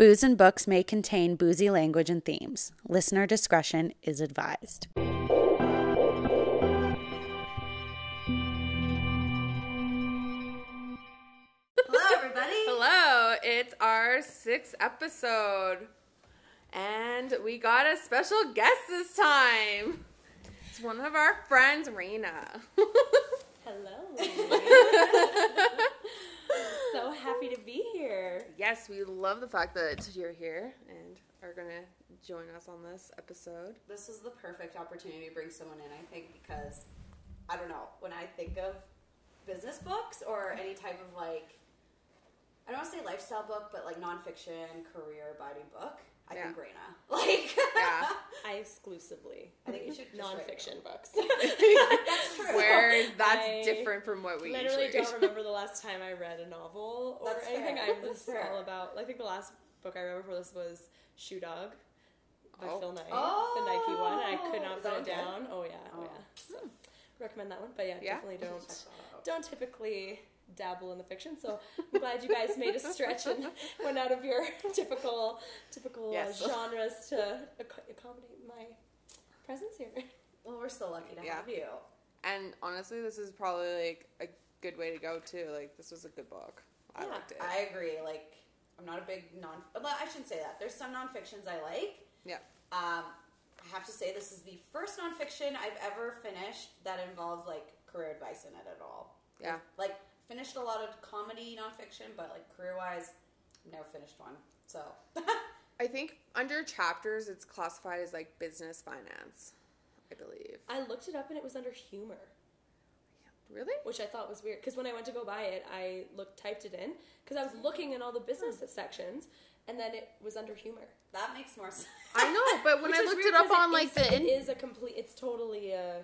Booze and books may contain boozy language and themes. Listener discretion is advised. Hello, everybody. Hello, it's our sixth episode, and we got a special guest this time. It's one of our friends, Raina. Hello. so happy to be here. yes, we love the fact that you're here and are gonna join us on this episode. This is the perfect opportunity to bring someone in, I think, because I don't know, when I think of business books or any type of like, I don't want to say lifestyle book, but like nonfiction, career abiding book, I Yeah. think Raina. Like, Yeah. I exclusively I think you should just write nonfiction books. That's true. Where that's I different from what we Literally usually don't remember the last time I read a novel or That's anything. fair. I'm That's just fair. all about. I think the last book I remember for this was Shoe Dog by Oh. Phil Knight, Oh, the Nike one. I oh. could not put it one good? down. Oh yeah, oh, Oh. yeah. So recommend that one. But yeah, Yeah. definitely don't don't typically dabble in the fiction. So I'm glad you guys made a stretch and went out of your typical typical Yes. uh, genres to ac- accommodate my presence here. Well, we're so lucky to Yeah. have you. And honestly, this is probably like a good way to go too. Like this was a good book. I Yeah, liked it. I agree. Like, I'm not a big non. Well, I shouldn't say that. There's some nonfictions I like. yeah. Um, I have to say this is the first nonfiction I've ever finished that involves like career advice in it at all. Yeah. Like finished a lot of comedy nonfiction, but like career wise, never finished one. So I think under chapters it's classified as like business finance, I believe. I looked it up and it was under humor, Really? which I thought was weird because when I went to go buy it, I looked typed it in because I was looking in all the business sections, and then it was under humor. that makes more sense. I know, but when I looked it up on it like is- the it in- is a complete. It's totally a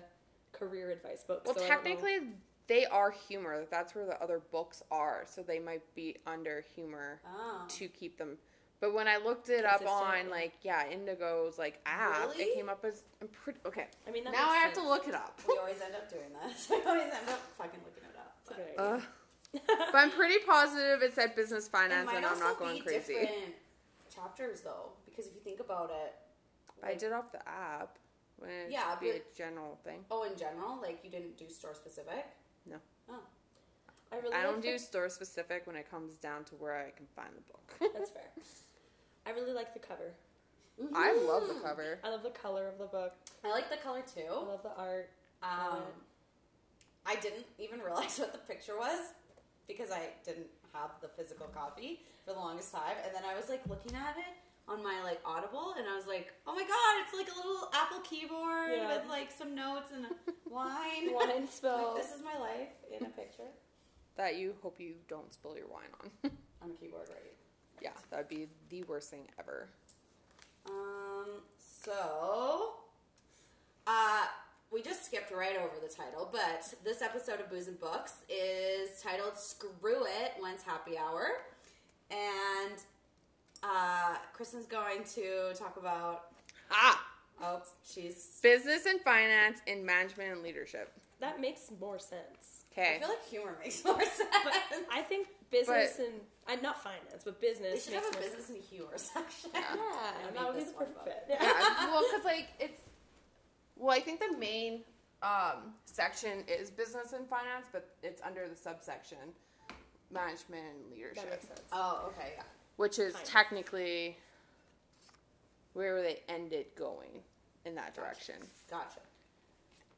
career advice book. well, so I don't know- technically they are humor. That's where the other books are, so they might be under humor Oh. to keep them. But when I looked it up on like yeah Indigo's like app, Really? it came up as I'm pretty okay. I mean, that now I have to look it up. We always end up doing this. We always end up fucking looking it up. It's Ugh. idea. but I'm pretty positive it said business finance, and I'm not going crazy. different chapters though, because if you think about it, I did off the app. When Yeah, be a general thing. oh, in general, like you didn't do store specific. No. Oh, I really I don't like do the- store specific when it comes down to where I can find the book. That's fair. I really like the cover. I love the cover. I love the color of the book. I like the color too. I love the art. Um, I didn't even realize what the picture was because I didn't have the physical copy for the longest time. And then I was like looking at it on my like Audible, and I was like, "Oh my god, it's like a little Apple keyboard Yeah. with like some notes and wine." Wine spill. Like, this is my life in a picture. That you hope you don't spill your wine on. On a keyboard, right? yeah, that would be the worst thing ever. Um. So, uh, we just skipped right over the title, but this episode of Booze and Books is titled "Screw It: When's Happy Hour," and uh, Kristen's going to talk about. Ah! Oh, she's. Business and finance in management and leadership. That makes more sense. Okay. I feel like humor makes more sense. But I think business and uh, not finance, but they business should makes have a business sense. and humor section. Yeah. Yeah, I that made would be the perfect but- fit. yeah, well, because like it's well, I think the main um, section is business and finance, but it's under the subsection management and leadership, That makes sense. Oh, okay, yeah. Which is Kind of. technically where they ended going in that direction. Gotcha.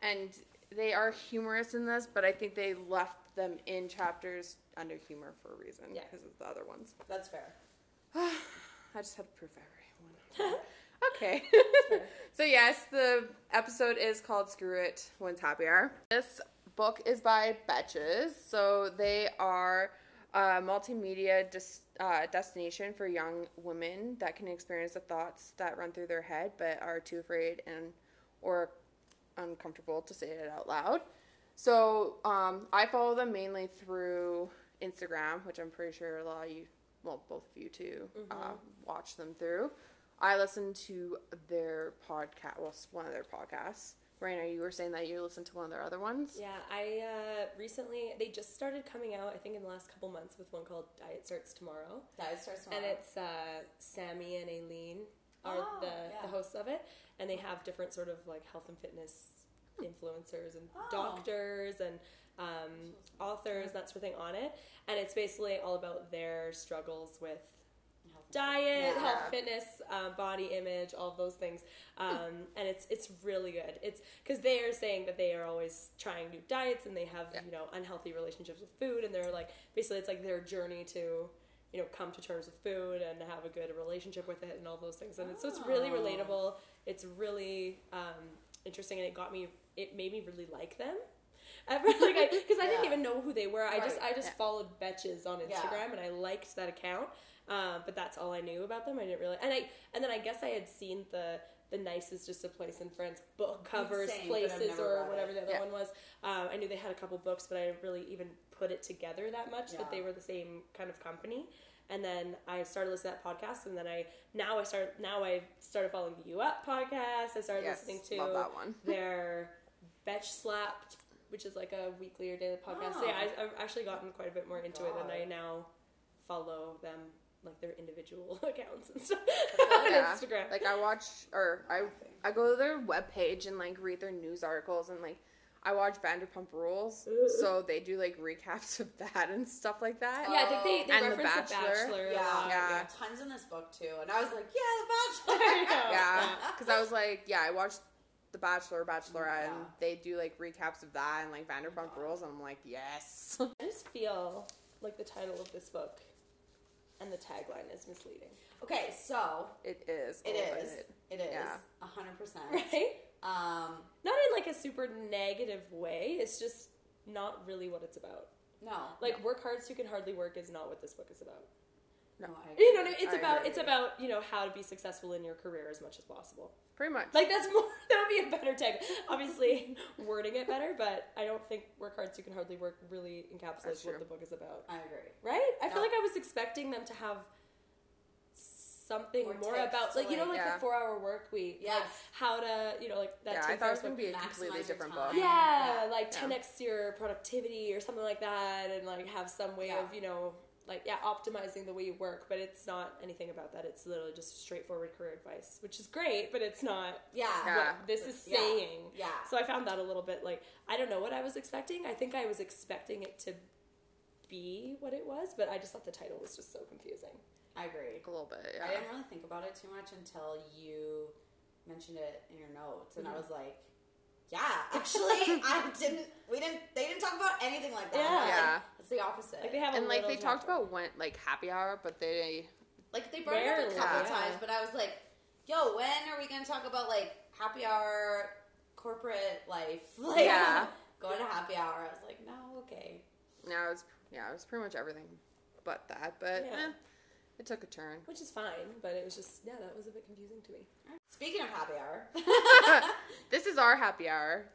And they are humorous in this, but I think they left them in chapters under humor for a reason Yeah. because of the other ones. That's fair. I just had to prove everyone. okay. so yes, the episode is called "Screw It When's Happy Hour." This book is by Betches, so they are a multimedia dis- uh, destination for young women that can experience the thoughts that run through their head but are too afraid and or uncomfortable to say it out loud. So um, I follow them mainly through Instagram, which I'm pretty sure a lot of you, well, both of you too, uh, watch them through. I listen to their podcast, well, one of their podcasts Raina, you were saying that you listened to one of their other ones. Yeah, I uh, recently they just started coming out. I think in the last couple months with one called Diet Starts Tomorrow, Diet starts tomorrow. and it's uh, Sami and Aleen are Oh, the, yeah. the hosts of it, and they have different sort of like health and fitness influencers and Oh. doctors and um, authors that sort of thing on it, and it's basically all about their struggles with diet, Yeah. health, fitness, uh, body image, all those things, um, and it's it's really good. It's because they are saying that they are always trying new diets and they have Yeah. you know unhealthy relationships with food, and they're like basically it's like their journey to you know come to terms with food and have a good relationship with it and all those things, and it's, so it's really Oh. relatable. It's really um, interesting, and it got me. It made me really like them. First, like because I, didn't even know who they were. I just I just Yeah. followed Betches on Yeah. Instagram and I liked that account. Um, but that's all I knew about them. I didn't really, and I and then I guess I had seen the the Nice is just a place in France book covers, Same, places, or whatever it. the other Yeah. one was. Um, I knew they had a couple books, but I didn't really even put it together that much Yeah. that they were the same kind of company. And then I started listening to that podcast, and then I now I start now I started following the U Up podcast. I started Yes, listening to that one. their Betch Slapped, which is like a weekly or daily podcast. So yeah, I, I've actually gotten quite a bit more into it, and I now follow them like their individual accounts and stuff like- on Yeah. Instagram. Like I watch or I I go to their webpage and like read their news articles and like I watch Vanderpump Rules, so they do like recaps of that and stuff like that. yeah, I think they, they And The reference the Bachelor. Bachelor. Yeah, yeah, Yeah. tons in this book too, and I was like, yeah, The Bachelor. I. Yeah, because I was like, yeah, I watched The Bachelor, Bachelorette, and they do like recaps of that and like Vanderpump Rules, and I'm like, yes. I just feel like the title of this book and the tagline is misleading, Okay, so It is. it is. bit. It is Yeah. a hundred percent. right? Um, Not in like a super negative way. It's just not really what it's about. no, Like work hard so you can hardly work is not what this book is about. No, I You know what I mean? It's I about agree. it's about you know how to be successful in your career as much as possible. Pretty much. Like that's more that would be a better tag. Obviously, wording it better, but I don't think work hard so you can hardly work really encapsulates what the book is about. I agree. Right? I Yeah. feel like I was expecting them to have something More more, about like you know like- Yeah. the four hour work week. like, how to you know like that yeah, I thought it was gonna be a completely different book. yeah, Yeah. like Yeah. 10x your productivity or something like that, and like have some way Yeah. of you know like yeah optimizing the way you work. But it's not anything about that. It's literally just straightforward career advice, which is great, but it's not Yeah. Yeah. what this is Yeah. saying. Yeah. So I found that a little bit like I don't know what I was expecting. I think I was expecting it to be what it was, but I just thought the title was just so confusing. I agree. A little bit. yeah. I didn't really think about it too much until you mentioned it in your notes, and I Mm-hmm. was like, "Yeah, actually, I didn't. We didn't. They didn't talk about anything like that. Yeah. Like, Yeah. it's the opposite. Like they have a And like they talked chapter. about when like happy hour, but they Like they brought it up a couple yeah. times, but I was like, "Yo, when are we gonna talk about like happy hour, corporate life? Like, Yeah. going to happy hour." I was like, "No, okay." yeah it's yeah it was pretty much everything but that, but Yeah. eh, it took a turn. which is fine, but it was just yeah, that was a bit confusing to me. Speaking of happy hour, this is our happy hour,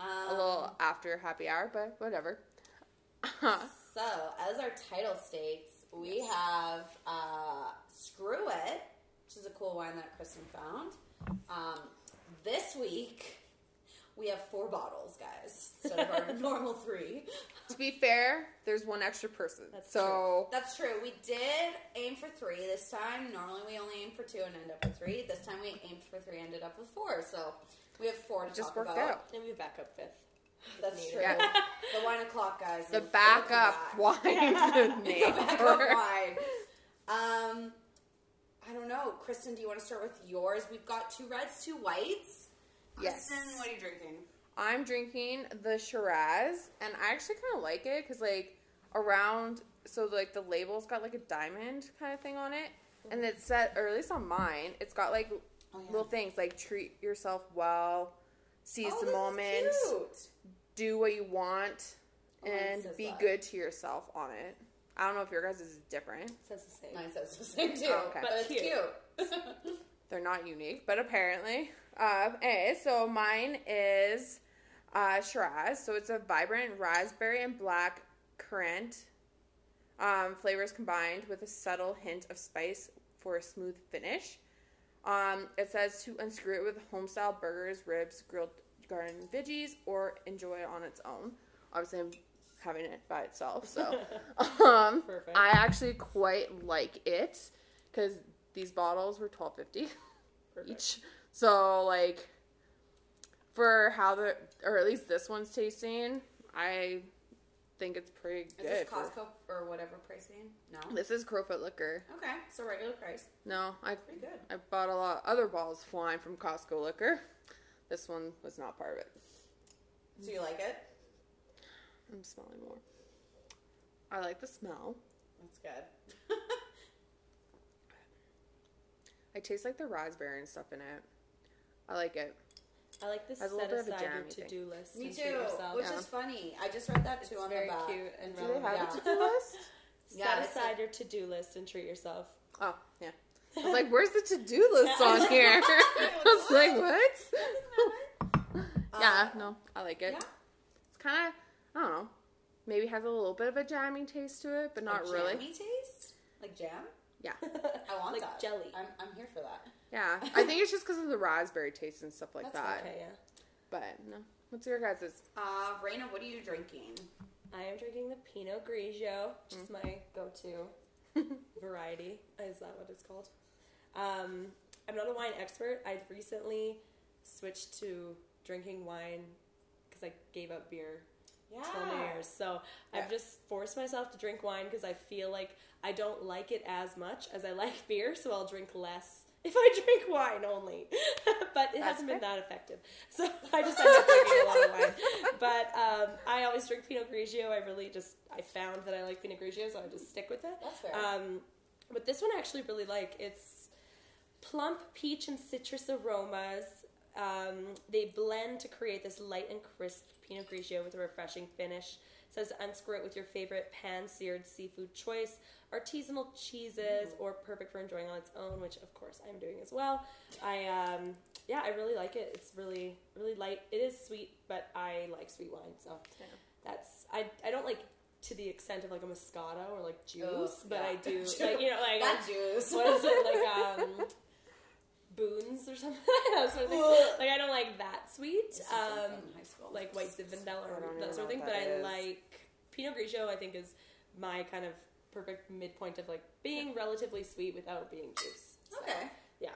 um, a little after happy hour, but whatever. So, as our title states, we have uh, Screw It, which is a cool wine that Kristen found. Um, this week, we have four bottles, guys, instead of our normal three. to be fair, there's one extra person, That's so That's true. We did aim for three this time. Normally, we only aim for two and end up with three. This time, we aimed for three, ended up with four. So, we have four to it just talk worked about. out. And we back up fifth. That's true. Yeah. The wine o'clock, guys. The is- is backup back. wine The backup wine. Um, I don't know, Kristen. Do you want to start with yours? We've got two reds, two whites. Yes. Kristen, what are you drinking? I'm drinking the Shiraz, and I actually kind of like it because like around, so like the label's got like a diamond kind of thing on it, and it's set, or at least on mine, it's got like Oh, yeah. little things like treat yourself well, seize Oh, the moment, do what you want, Oh, and be that. good to yourself on it. I don't know if your guys is different. It says the same. Mine says the same too, Oh, okay. but it's Cute. cute. They're not unique, but apparently. Uh, so mine is uh, Shiraz. So it's a vibrant raspberry and black currant um, flavors combined with a subtle hint of spice for a smooth finish. Um, it says to unscrew it with home style burgers, ribs, grilled garden veggies or enjoy it on its own. Obviously, I'm having it by itself, so um. I actually quite like it because these bottles were twelve fifty each. So like for how the or at least this one's tasting, I think it's pretty good. Is this for- Costco or whatever pricing? No. This is Crowfoot Liquor. Okay, so regular price. No, I Pretty good. I bought a lot of other balls flying from Costco Liquor. This one was not part of it. So you like it? I'm smelling more. I like the smell. That's good. I taste like the raspberry and stuff in it. I like it. I like this Has set bit of a aside your to do list. Me too. yourself. Which Yeah. is funny. I just read that too It's on very the back. cute and Do they have relevant. a to-do list? Yeah, Set it's aside your to do list and treat yourself. Oh, yeah. I was like, where's the to-do list on here? I was like, what? yeah, um, no, I like it. yeah. It's kind of, I don't know, maybe has a little bit of a jammy taste to it, but not Like really. Jammy taste? Like jam? Yeah. I want like that. jelly. I'm, I'm here for that. Yeah, I think it's just because of the raspberry taste and stuff like That's that. Okay, yeah. But no, what's your guys's? Uh, Raina, what are you drinking? I am drinking the Pinot Grigio, which Mm. is my go-to variety. Is that what it's called? Um, I'm not a wine expert. I've recently switched to drinking wine because I gave up beer Yeah. till New Year's. So Yeah. I've just forced myself to drink wine because I feel like I don't like it as much as I like beer, so I'll drink less if I drink wine only. but it That's hasn't been that effective. So I just end up drinking a lot of wine. But um, I always drink Pinot Grigio. I really just, I found that I like Pinot Grigio, so I just stick with it. That's fair. Um, but this one I actually really like. It's plump peach and citrus aromas. Um, they blend to create this light and crisp Pinot Grigio with a refreshing finish. Says unscrew it with your favorite pan-seared seafood choice, artisanal cheeses, or perfect for enjoying on its own, which of course I'm doing as well. I um, yeah, I really like it. It's really really light. It is sweet, but I like sweet wine, so Yeah. that's I I don't like to the extent of like a Moscato or like juice, Ugh, but yeah. I do like you know like that juice. what is it like um Boone's or something that sort of thing. Like I don't like that sweet like um in high school. like white Zinfandel or that sort of thing but that I like Pinot Grigio I think is my kind of perfect midpoint of like being relatively sweet without being juice So, Okay. yeah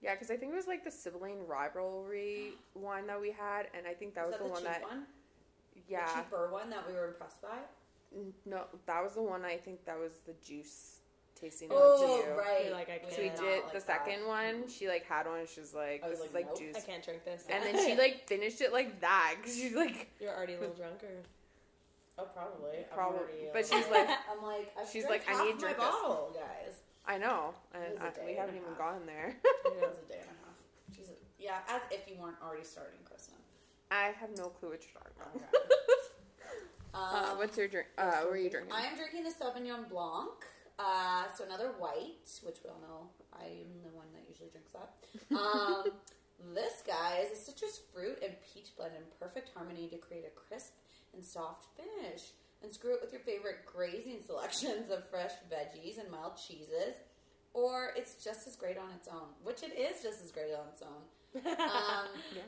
Yeah, because I think it was like the sibling rivalry one that we had, and I think that was that the, the one cheap that one? yeah, The cheaper one that we were impressed by? No, that was the one I think that was the juice tasting Oh, like to you. right. You're like, I We So we did did like the that. second one. She like had one. and She was like, I was "This is like, like nope. juice," I can't drink this and then she like finished it like that because she's like, you're already a little drunk or Oh, probably. I'm Probably. But she's like- I'm like, I've she's drank like, I need to my drink this. bottle, guys. "I know," and It was a I, day we and haven't a even half. gotten there. It was a day and a half. She's yeah, as if you weren't already starting, Kristen. I have no clue what you're talking about. Okay. Uh, Um, what's your drink? Uh, what are you drinking? I am drinking the Sauvignon Blanc. Uh, so another white, which we all know I am the one that usually drinks that. Um, this guy is a citrus fruit and peach blend in perfect harmony to create a crisp and soft finish. And screw it with your favorite grazing selections of fresh veggies and mild cheeses. Or it's just as great on its own, which it is just as great on its own. Um, Yeah.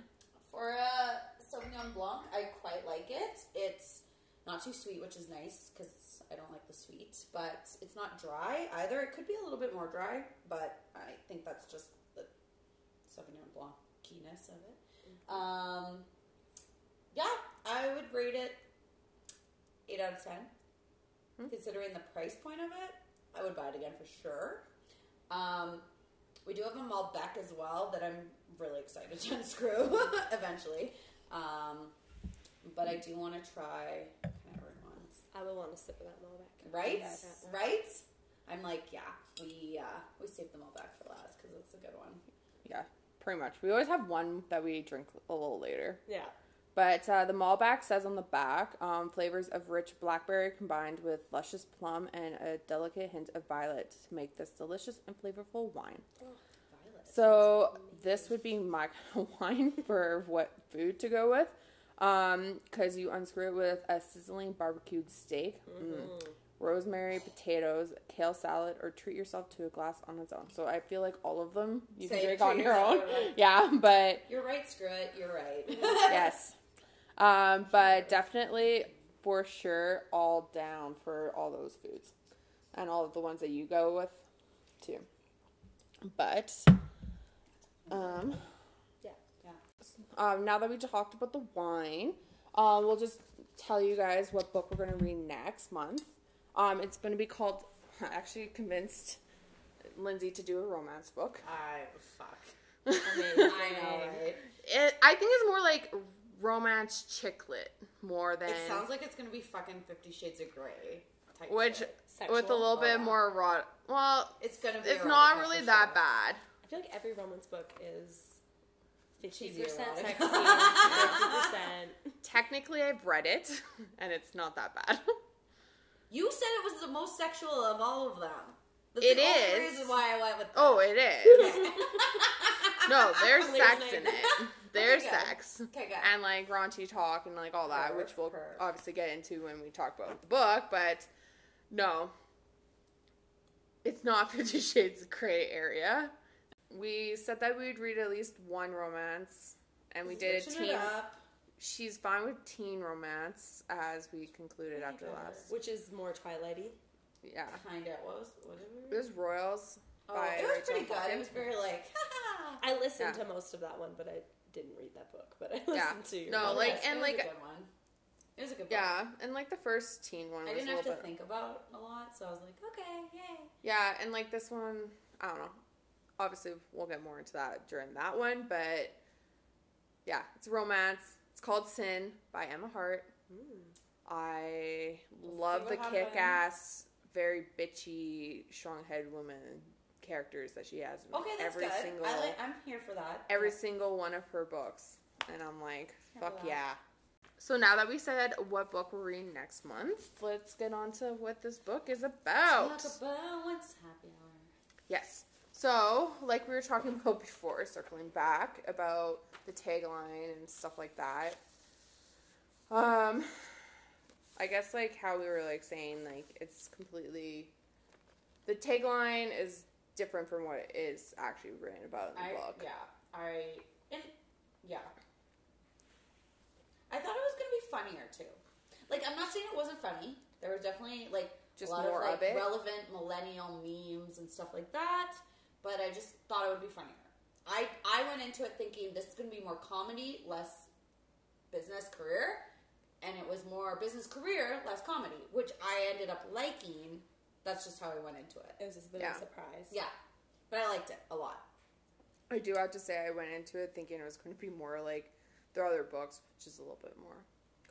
For a Sauvignon Blanc, I quite like it. It's not too sweet, which is nice because I don't like the sweet, but it's not dry either. It could be a little bit more dry, but I think that's just the Sauvignon Blanc keyness of it. Um, yeah, I would rate it 8 out of 10. Hmm. Considering the price point of it, I would buy it again for sure. Um, we do have a Malbec as well that I'm really excited to unscrew eventually. Um, but I do want to try kind of everyone's. I will want to sip of that Malbec Right? Yeah. Right? I'm like, yeah, we uh, we saved them all back for last because it's a good one. Yeah, pretty much. We always have one that we drink a little later. yeah But uh, the Malbec says on the back um, flavors of rich blackberry combined with luscious plum and a delicate hint of violet to make this delicious and flavorful wine. Violet. So this would be my kind of wine for what food to go with, because you unscrew it with a sizzling barbecued steak, mm, rosemary, potatoes, kale salad, or treat yourself to a glass on its own. So I feel like all of them you Say can drink on your own. right. Yeah, but You're right, screw it. You're right. yes. Um, but definitely for sure all down for all those foods. And all of the ones that you go with too. But um Yeah. yeah. Um, now that we talked about the wine, um, we'll just tell you guys what book we're going to read next month. Um, it's going to be called. I actually convinced Lindsay to do a romance book. I fuck. Amazing. I know, right? It, I think it's more like romance chick lit more than It sounds like it's gonna be fucking Fifty Shades of Grey. Type which shit. with a little bit more erotic. Well, it's gonna be. it's not for really sure. that bad. I feel like every romance book is fifty Cheesy percent erotic. sexy, fifty percent. Technically, I've read it, and it's not that bad. You said it was the most sexual of all of them. It is. That's It the only is. reason why I went with. Oh, that. oh, it is. no, there's Later sex night. in it. There's good. sex. Okay, good. And like raunchy talk and like all that, Perf, which we'll perf. obviously get into when we talk about the book, but no. It's not Fifty Shades of Grey area. We said that we would read at least one romance, and we did a Switching teen. it up. She's fine with teen romance, as we concluded after last. Which is more Twilighty. Yeah, Kinda. What was? What did it we? was Royals Oh, by it was Rachel pretty good. It Hawkins. was very like. I listened Yeah. to most of that one, but I didn't read that book. But I Yeah. listened to No, It like, was- and it was like- a good one. It was a good. Book. Yeah, and like the first teen one was I didn't a have little to bit. think about a lot, so I was like, okay, yay. Yeah, and like this one, I don't know. Obviously, we'll get more into that during that one, but yeah, it's a romance. It's called Sin by Emma Hart. Hmm. I love the kick ass, very bitchy, strong head woman characters that she has Okay, that's every good. single I like. I'm here for that. every single one of her books. And I'm like, fuck yeah. So now that we said what book we're reading next month, let's get on to what this book is about. Talk about what's happy hour. Yes. So, like we were talking about before, circling back about the tagline and stuff like that. Um, I guess like how we were like saying like it's completely the tagline is different from what it is actually written about in the I book. yeah. I and yeah. I thought it was gonna be funnier too. Like I'm not saying it wasn't funny. There was definitely like Just a lot more of, of like, it? relevant millennial memes and stuff like that. But I just thought it would be funnier. I I went into it thinking this is gonna be more comedy, less business career, and it was more business career, less comedy, which I ended up liking. That's just how I went into it. It was just a bit Yeah. of a surprise. Yeah, but I liked it a lot. I do have to say I went into it thinking it was going to be more like their other books, which is a little bit more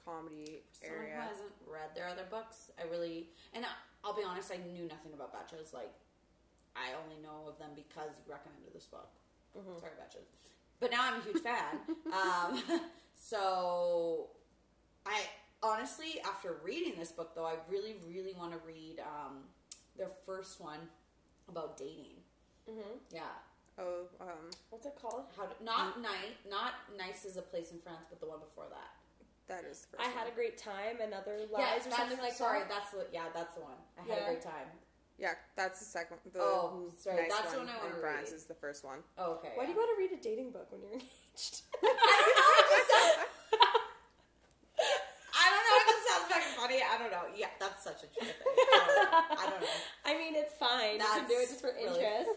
comedy Someone area. who hasn't read their other books, I really and I, I'll be honest, I knew nothing about Betches. Like, I only know of them because you recommended this book. Sorry, Betches, but now I'm a huge fan. um, so, I honestly, after reading this book, though, I really, really want to read um, their first one about dating. Mm-hmm. Yeah, Oh, um, What's it called? how to, not nice, not nice is a place in France, but the one before that. that is. the I first had a great time and other yeah, lies or something like sorry, that. that's the yeah, that's the one. I had Yeah. a great time. Yeah, that's the second. The Oh, sorry, nice that's the one one I wanna France read. is the first one. Oh, okay. Why do you want to read a dating book when you're engaged? I don't know if it sounds fucking funny. I don't know. Yeah, that's such a true thing. I don't know. I don't know. I mean, it's fine. you can That's do it just for really interest.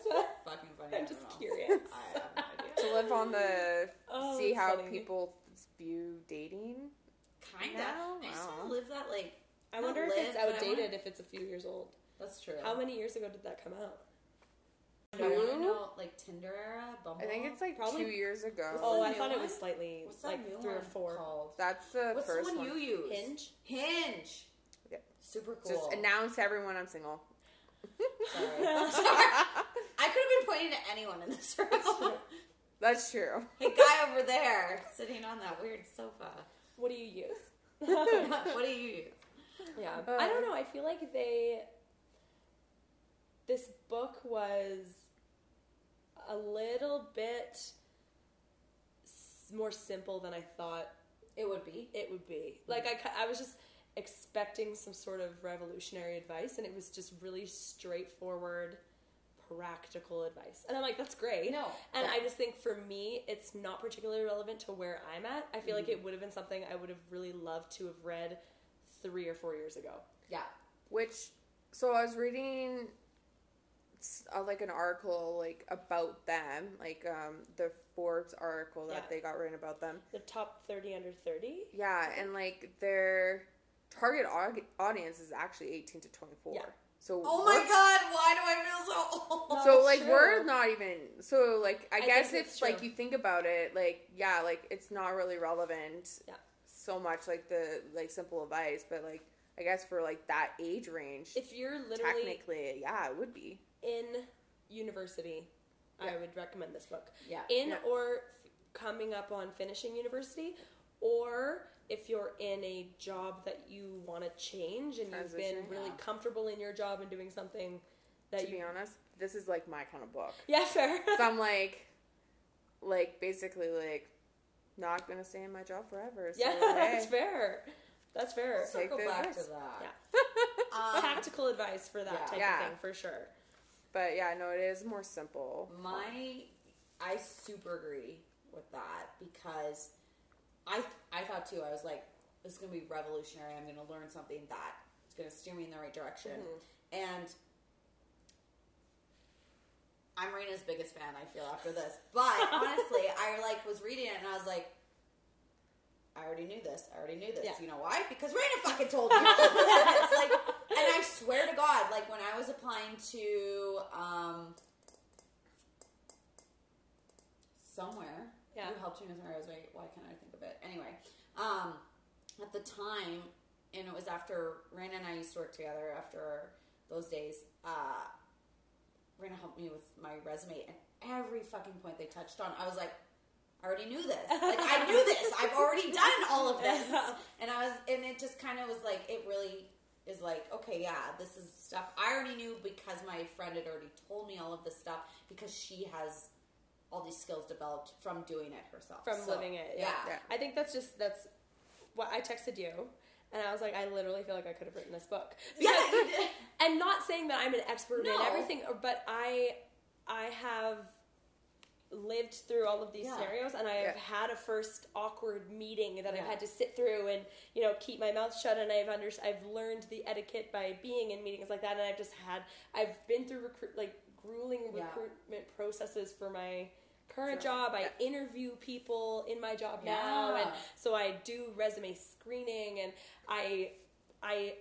Fucking funny. I I'm just know. curious. I have no idea. to live on the Oh, see how funny. people view dating. Kinda. No, I just want to live that like. I not wonder if live, it's outdated wanna- if it's a few years old. That's true. How many years ago did that come out? I want to know like Tinder era, Bumble. I think it's like Probably- two years ago. What's Oh, the I new thought it one? was slightly What's that like new three or one four. called? That's the What's first the one, one. you use? Hinge. Hinge. Yep. Super cool. Just announce everyone I'm single. Sorry. I'm sorry. I could have been pointing to anyone in this room. That's true. hey, guy over there sitting on that weird sofa. What do you use? what do you use? Yeah, Uh, I don't know. I feel like they. This book was a little bit more simple than I thought It would be. it would be. Like I, I was just expecting some sort of revolutionary advice, and it was just really straightforward, practical advice. And I'm like, that's great. No. And I just think for me, it's not particularly relevant to where I'm at. I feel like Mm-hmm. it would have been something I would have really loved to have read three or four years ago. Yeah. Which, so I was reading s- uh, like an article like about them, like um the Forbes article that Yeah. they got written about them. The top 30 under 30. Yeah, and like their target audience is actually 18 to 24. Yeah. So Oh my god, why do I feel so old? No, So it's like true. we're not even so like I, I guess if it's like you think about it like yeah like it's not really relevant Yeah. so much like the like simple advice but like I guess for like that age range If you're literally technically yeah it would be in university, I would recommend this book. Yeah. In Yeah. or f- coming up on finishing university, or if you're in a job that you want to change and you've been really yeah. comfortable in your job and doing something that to you be honest this is like my kind of book yeah fair so I'm like like basically like not gonna stay in my job forever so yeah hey. that's fair that's fair Take Circle back advice. to that. Yeah. Um, tactical advice for that Yeah. type Yeah. of thing for sure but yeah no it is more simple My, I super agree with that because I I thought too. I was like, this is gonna be revolutionary. I'm gonna learn something that is gonna steer me in the right direction. Mm-hmm. And I'm Raina's biggest fan. I feel after this, but honestly, I like was reading it and I was like. I already knew this. I already knew this. Yeah. You know why? Because Raina fucking told me. it's like, and I swear to God, like when I was applying to um, somewhere. Yeah. You helped me with my resume. Why can't I think of it? Anyway, um, at the time, and it was after Raina and I used to work together after those days. Uh, Raina helped me with my resume, and every fucking point they touched on, I was like, I already knew this. Like I knew this. I've already done all of this, and I was, and it just kind of was like, it really is like, okay, yeah, this is stuff I already knew because my friend had already told me all of this stuff because she has all these skills developed from doing it herself, from So, living it yeah. Yeah. i think that's just that's what i texted you and i was like i literally feel like i could have written this book Yeah, Because- you did. and not saying that i'm an expert in everything but i i have lived through all of these Yeah. scenarios and i've Yeah. had a first awkward meeting that Yeah. i've had to sit through and you know keep my mouth shut and i've under i've learned the etiquette by being in meetings like that and i've just had i've been through recruit like grueling Yeah. recruitment processes for my current Sure. job i Yeah. interview people in my job now and so i do resume screening and i i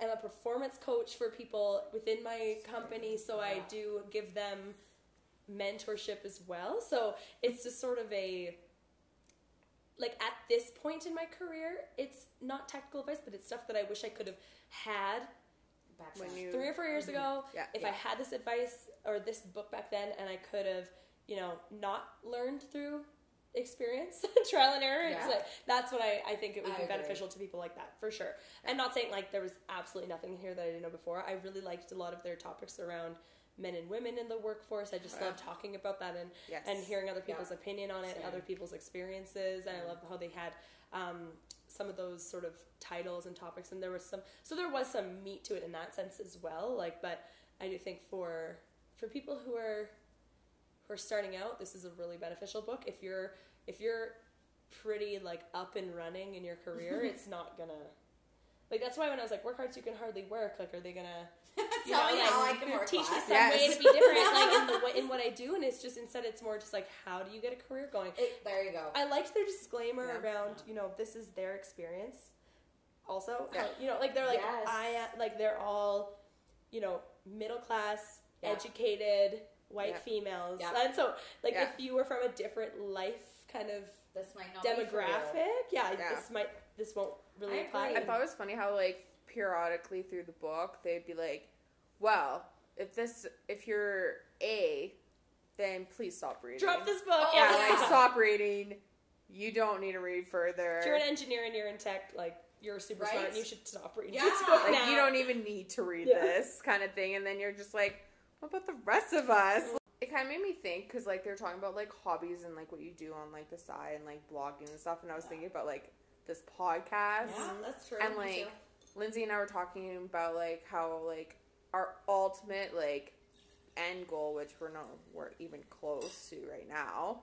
am a performance coach for people within my company so i do give them mentorship as well so it's just sort of a like at this point in my career it's not tactical advice but it's stuff that i wish i could have had Back When you- three or four years mm-hmm. ago Yeah. if Yeah. i had this advice or this book back then and i could have you know not learned through experience trial and error it's like that's what I, I think it would I be agree. beneficial to people like that for sure and not saying like there was absolutely nothing here that i didn't know before i really liked a lot of their topics around men and women in the workforce i just Yeah. love talking about that and Yes. and hearing other people's Yeah. opinion on it Same. other people's experiences and i love how they had um, some of those sort of titles and topics and there was some so there was some meat to it in that sense as well like but i do think for for people who are who are starting out this is a really beneficial book if you're if you're pretty like up and running in your career it's not gonna like that's why when i was like work hard so you can hardly work like are they gonna you Tell know, me like, how I can work teach me less. some Yes. way to be different like in the in what I do and it's just instead it's more just like how do you get a career going It- there you go. I liked their disclaimer Yeah. around you know this is their experience also Yeah. You know like they're like Yes. I like they're all you know middle class Yeah. educated white Yeah. females Yeah. and so like Yeah. if you were from a different life kind of this might not be for you. demographic yeah, Yeah. this might this won't really I apply agree. I thought it was funny how like periodically through the book they'd be like, "Well, if this if you're A, then please stop reading." drop this book Oh, Yeah, yeah. like stop reading. You don't need to read further. if you're an engineer and you're in tech like you're super Right? smart and you should stop reading Yeah. this book like now. you don't even need to read Yeah. this kind of thing, and then you're just like, "What about the rest of us?" Mm-hmm. It kind of made me think because like they're talking about like hobbies and like what you do on like the side and like blogging and stuff, and I was Yeah. thinking about like this podcast. Yeah, that's true. and like. Lindsay and I were talking about like how like our ultimate like end goal, which we're not we're even close to right now,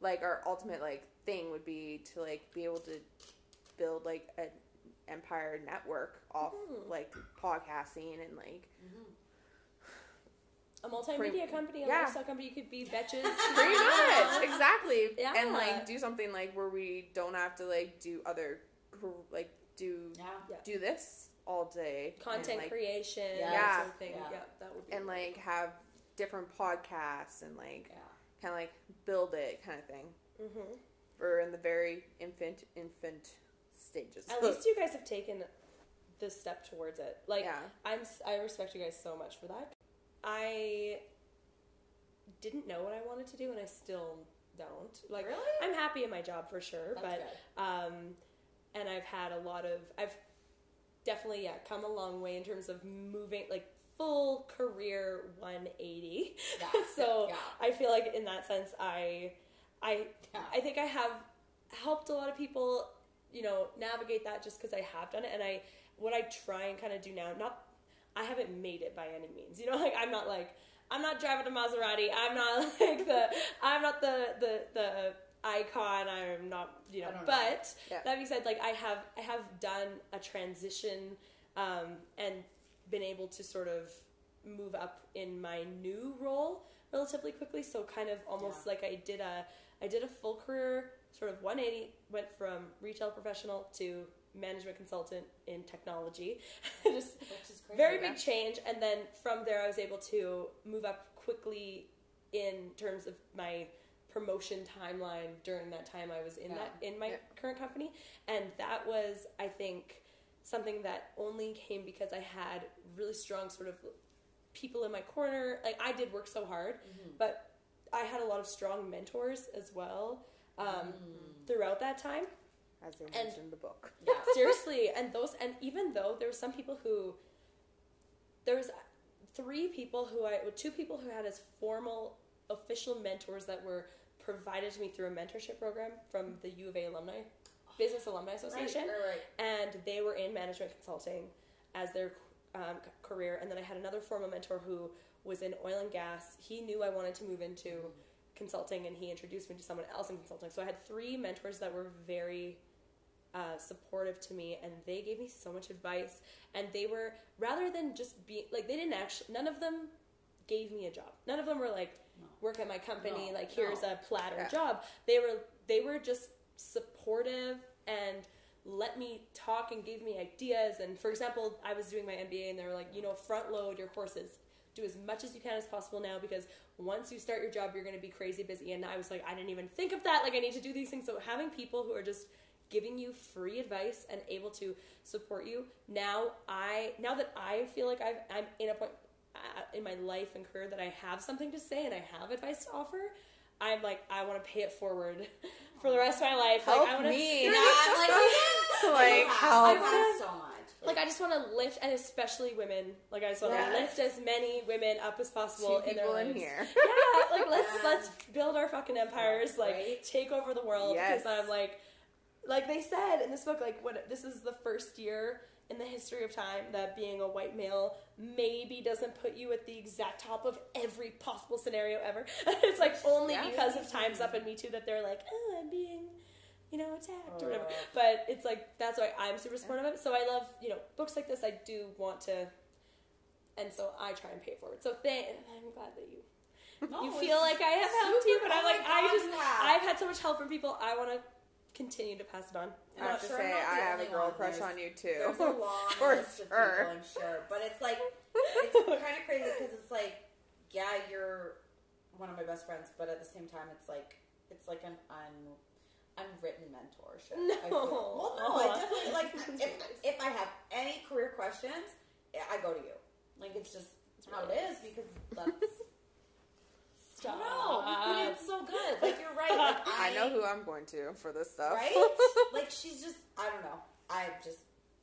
like our ultimate like thing would be to like be able to build like an empire network off Hmm. like podcasting and like A multimedia Pretty- company, a yeah. lifestyle company, you could be betches. pretty much exactly Yeah. and like do something like where we don't have to like do other like do Yeah. Yeah. do this all day and, Content like, creation, Yeah. that Yeah. sort. Yeah. Yeah. that would be. and like have different podcasts and like Yeah. kind of like build it kind of thing hmm we're in the very infant infant stages At least you guys have taken this step towards it. Like, yeah I'm, s- I respect you guys so much for that. I didn't know what I wanted to do, and I still don't. Like, Really? I'm happy in my job for sure, That's but um, and I've had a lot of I've definitely yeah come a long way in terms of moving like full career 180. Yeah. so Yeah. I feel like in that sense I I Yeah. I think I have helped a lot of people you know navigate that just because I have done it and I what I try and kind of do now not I haven't made it by any means you know like I'm not like I'm not driving a Maserati I'm not like the I'm not the the the icon I'm not you know I don't know. but Yeah. that being said like I have I have done a transition um, and been able to sort of move up in my new role relatively quickly so kind of almost Yeah. like I did a I did a full career sort of 180 went from retail professional to management consultant in technology just Which is crazy. very big change and then from there i was able to move up quickly in terms of my promotion timeline during that time i was in Yeah. that in my Yeah. current company and that was i think something that only came because i had really strong sort of people in my corner like i did work so hard Mm-hmm. but i had a lot of strong mentors as well um, Mm. throughout that time as they and- mentioned in the book. Yeah. seriously and those and even though there were some people who there was three people who i two people who had as formal official mentors that were provided to me through a mentorship program from the u of a alumni business alumni association. Right, right, right. and they were in management consulting as their um, career. And then i had another formal mentor who was in oil and gas. He knew i wanted to move into consulting and he introduced me to someone else in consulting. So i had three mentors that were very uh, supportive to me and they gave me so much advice. And they were rather than just be like they didn't actually none of them gave me a job. None of them were like work at my company No, like here's no. a platter Yeah. job. They were they were just supportive and let me talk and gave me ideas. And for example i was doing my mba and they were like you know front load your courses. Do as much as you can as possible now because once you start your job you're going to be crazy busy. And i was like i didn't even think of that. Like i need to do these things. So having people who are just giving you free advice and able to support you now i now that i feel like I've, i'm in a point uh, in my life and career that i have something to say and i have advice to offer i'm like i want to pay it forward for the rest of my life help like i want to me like, like I help want so much. like I just want to lift, and especially women. Like I just want to Yes. lift as many women up as possible two in their people in lives. here Yeah, like let's Yeah. let's build our fucking empires, like Right? take over the world. Yes. Because I'm like, like they said in this book, like what this is the first year in the history of time that being a white male maybe doesn't put you at the exact top of every possible scenario ever. it's like only Yeah. because of Times Up and Me Too that they're like, oh, I'm being, you know, attacked or whatever. Oh. But it's like that's why I'm super supportive of it. So I love, you know, books like this. I do want to, and so I try and pay it forward. So thank, I'm glad that you No, you feel like I have helped you, but I'm oh like I just. I've had so much help from people. I want to continue to pass it on. And I have to sure say I have a girl crush There's- on you too There's a long For list of sure. people, I'm sure. But it's like, it's kind of crazy because it's like, yeah, you're one of my best friends, but at the same time, it's like, it's like an un, unwritten mentorship. No. Well, no, I definitely, like, if, if I have any career questions, I go to you. Like, it's just how it is because that's. Stop. No, but it's so good. Like, you're right. Like, I know who I'm going to for this stuff Right? like, she's just, I don't know. I'm just,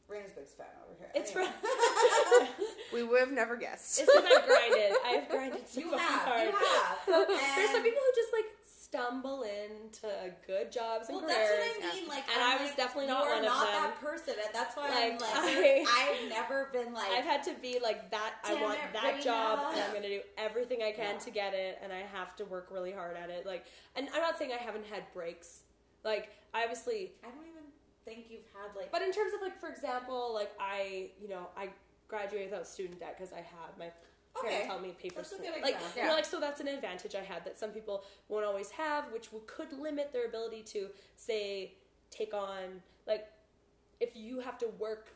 Raina's biggest fan over here. It's Anyway. we would have never guessed It's because I've grinded. I've grinded so You have. hard. You have. There's some people who just like stumble into good jobs and Well, that's careers. what I mean. Like, and I'm I was like, definitely not one of not them. that person, and that's why I'm Like, like, I- I've never been like, I've had to be like that. I want that job, and I'm gonna do everything I can Yeah. to get it, and I have to work really hard at it. Like, and I'm not saying I haven't had breaks. Like, I obviously, I don't even think you've had like. but in terms of like, for example, like I, you know, I graduated without student debt because I had my Okay. helped me pay for That's like, example. you know, like so that's an advantage I had that some people won't always have, which will, could limit their ability to say take on like if you have to work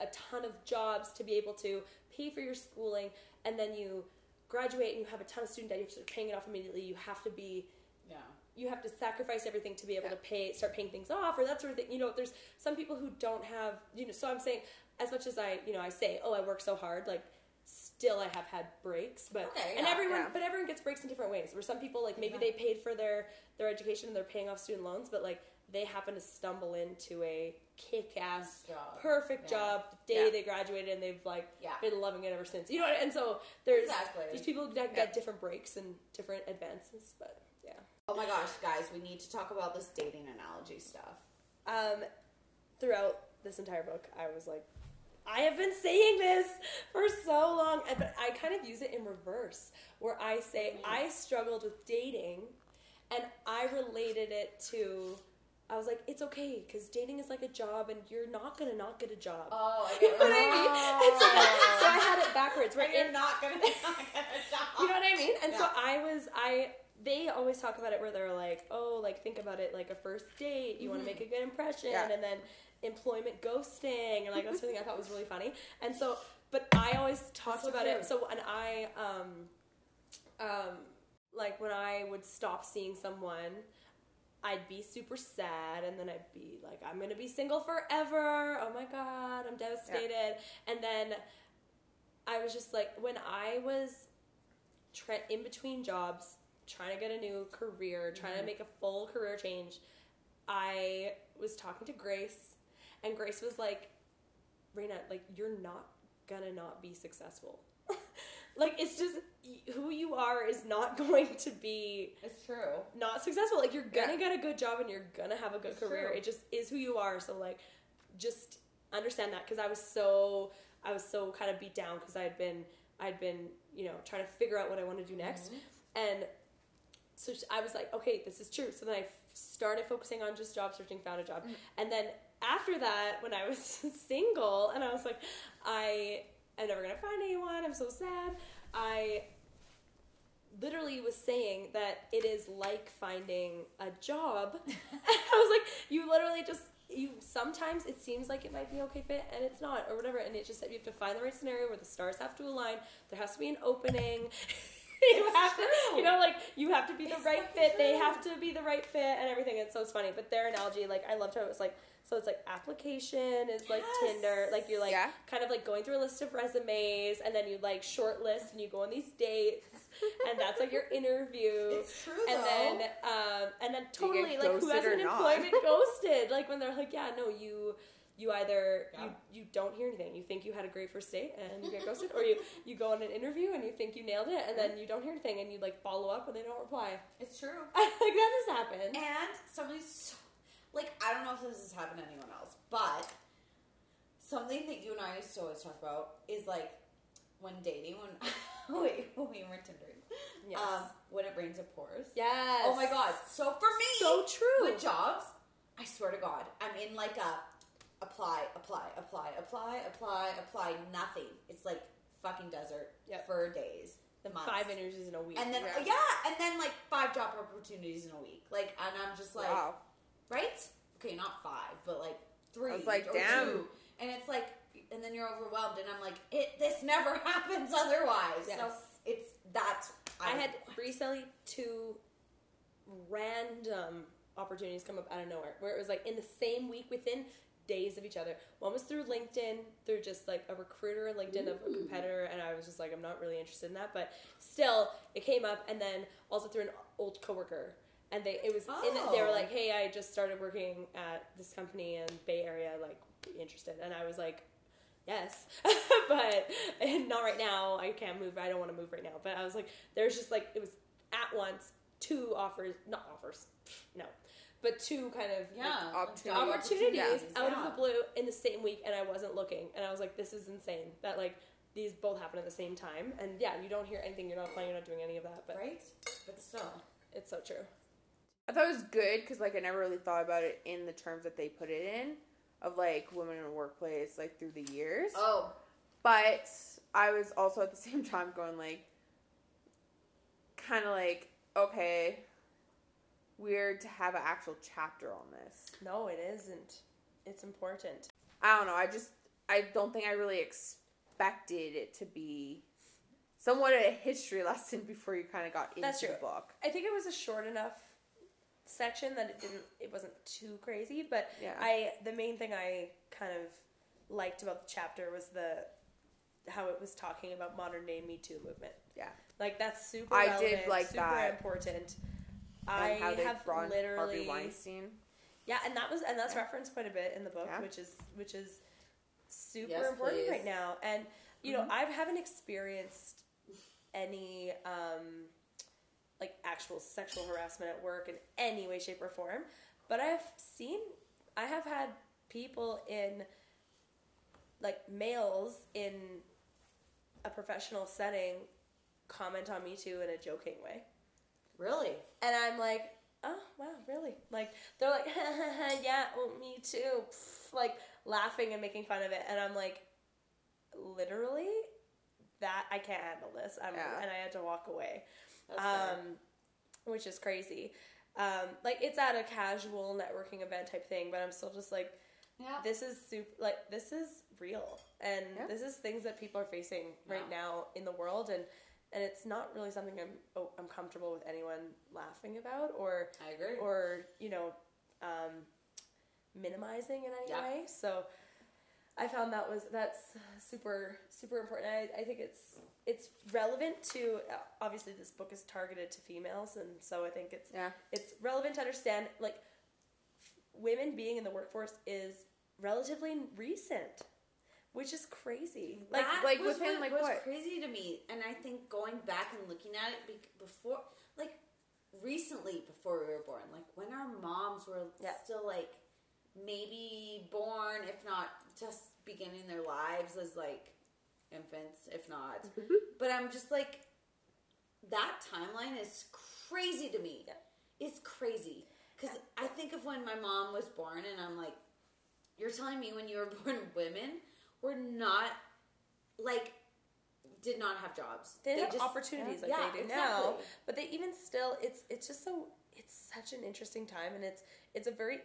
a ton of jobs to be able to pay for your schooling and then you graduate and you have a ton of student debt you have to start paying it off immediately you have to be yeah. you have to sacrifice everything to be able Yeah. to pay start paying things off or that sort of thing you know there's some people who don't have you know so i'm saying as much as i you know i say oh i work so hard like still i have had breaks but Okay, and everyone yeah. but everyone gets breaks in different ways where some people like maybe Yeah. they paid for their their education and they're paying off student loans but like they happen to stumble into a kick-ass Job. perfect Yeah. job the day Yeah. they graduated and they've like Yeah. been loving it ever since you know and so there's Exactly. there's people that get different breaks and different advances but yeah Oh my gosh, guys, we need to talk about this dating analogy stuff. um, throughout this entire book, I was like, I have been saying this for so long, but I kind of use it in reverse, where I say mm. I struggled with dating, and I related it to. I was like, it's okay because dating is like a job, and you're not gonna not get a job. Oh, I you know what I mean? And so, so I had it backwards. Where You're not gonna not get a job. you know what I mean? And so I was I they always talk about it where they're like, oh, like think about it like a first date. You want to make a good impression, Yeah. and then employment ghosting, and like that's something I thought was really funny. And so, but I always talked so about it. So and I um um like when I would stop seeing someone. I'd be super sad, and then I'd be like, "I'm gonna be single forever." Oh my god, I'm devastated. And then I was just like, when I was tra- in between jobs, trying to get a new career, trying Mm-hmm. to make a full career change, I was talking to Grace, and Grace was like, Raina, like, you're not gonna not be successful. like, it's just who you are is not going to be It's true. not successful. Like, you're gonna Yeah. get a good job and you're gonna have a good It's career. true. It just is who you are. So, like, just understand that because I was so I was so kind of beat down because I had been I'd been you know trying to figure out what I want to do next, and so I was like, okay, this is true. So then I f- started focusing on just job searching, found a job, mm. and then after that, when I was single, and I was like, I am never gonna find anyone. I'm so sad. I literally was saying that it is like finding a job. I was like, you literally just you sometimes it seems like it might be okay fit and it's not or whatever and it just said you have to find the right scenario where the stars have to align there has to be an opening you It's have to you know like you have to be the It's right fit. They have to be the right fit and everything. It's so funny. But their analogy like i loved how it was like so it's like application is like Yes. tinder. Like you're like Yeah. kind of like going through a list of resumes and then you like shortlist and you go on these dates and that's like your interview. It's true and though. then um and then totally like who has an employment ghosted? Like when they're like yeah no you you either Yeah. you you don't hear anything you think you had a great first date and you get ghosted or you you go on an interview and you think you nailed it and then you don't hear anything and you like follow up and they don't reply it's true. like that has happened And somebody's so, like, I don't know if this has happened to anyone else, but something that you and I used to always talk about is like when dating, when wait, when we were Tindering, yes um, when it rains it pours. yes Oh my god! So for me, so true with jobs, I swear to God, I'm in like a apply, apply, apply, apply, apply, apply, nothing. It's like fucking desert Yep. for days, the months. five interviews in a week and then Yeah. yeah. and then like five job opportunities in a week. Like, and I'm just like, wow. right? Okay, not five, but like three. I was like, or damn. two. And it's like, and then you're overwhelmed, and I'm like, it. This never happens otherwise. So Yes. it's that. I had recently two random opportunities come up out of nowhere where it was like in the same week within days of each other. One was through LinkedIn, through just like a recruiter LinkedIn of a competitor, and I was just like, I'm not really interested in that, but still, it came up, and then also through an old coworker. And they, it was, in, they were Oh. like, "Hey, I just started working at this company in Bay Area. Like, interested?" And I was like, yes but not right now i can't move i don't want to move right now but i was like there's just like it was at once two offers, not offers, no, but two kind of Yeah, opportunity- opportunities opportunities, out yeah. of the blue in the same week, and I wasn't looking, and I was like, this is insane that like these both happen at the same time, and yeah, you don't hear anything, you're not applying, you're not doing any of that, but right? But still, it's so true. I thought it was good because like I never really thought about it in the terms that they put it in of like women in the workplace like through the years. oh, But I was also at the same time going like, kind of like okay, weird to have an actual chapter on this. No, it isn't. It's important. I don't know. I just I don't think I really expected it to be somewhat of a history lesson before you kind of got into That's the true. book. I think it was a short enough section that it didn't it wasn't too crazy, but Yeah. I the main thing I kind of liked about the chapter was the how it was talking about modern day Me Too movement. Yeah. Like that's super I relevant, did like super that. important. I how they have brought literally Harvey Weinstein. Yeah, and that was and that's Yeah. referenced quite a bit in the book, Yeah. which is which is super Yes, important please. right now. And you know, I haven't experienced any um like actual sexual harassment at work in any way, shape, or form. But I've seen I have had people in like males in a professional setting comment on me too in a joking way. Really? And I'm like, oh wow, really? Like they're like, yeah, well, me too. Like laughing and making fun of it, and I'm like, literally, that I can't handle this. I'm, Yeah. and I had to walk away, um, which is crazy. Um, like it's at a casual networking event type thing, but I'm still just like, yeah. this is super. Like this is real, and Yeah. this is things that people are facing right now in the world, and and it's not really something I'm oh, I'm comfortable with anyone laughing about or I agree. or you know um, minimizing in any Yeah. way. So I found that was that's super super important. I, I think it's it's relevant to uh, obviously this book is targeted to females, and so I think it's Yeah. it's relevant to understand like f- women being in the workforce is relatively recent, which is crazy. Like that like was within, like, was what? crazy to me, and I think going back and looking at it before, like recently before we were born, like when our moms were Yeah. still like maybe born, if not just beginning their lives as like infants, if not. Mm-hmm. but I'm just like that timeline is crazy to me. Yeah. It's crazy because I think of when my mom was born, and I'm like, you're telling me when you were born, women were not like did not have jobs. they, have just- opportunities like Yeah, they do now exactly. but they even still it's it's just so it's such an interesting time and it's it's a very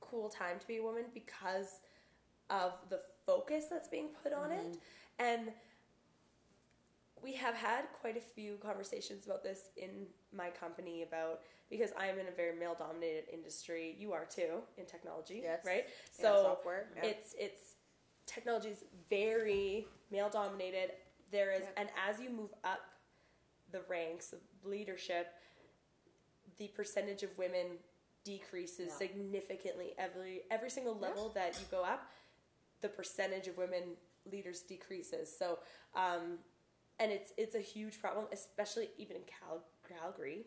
cool time to be a woman because of the focus that's being put on it mm-hmm. and we have had quite a few conversations about this in my company about because I'm in a very male dominated industry. You are too in technology, Yes. right? Yeah, So software, yeah. it's it's technology is very male dominated. There is, Yeah. and as you move up the ranks of leadership, the percentage of women decreases Yeah. significantly every every single level that you go up. The percentage of women leaders decreases. So, um, and it's it's a huge problem, especially even in Cal- Calgary.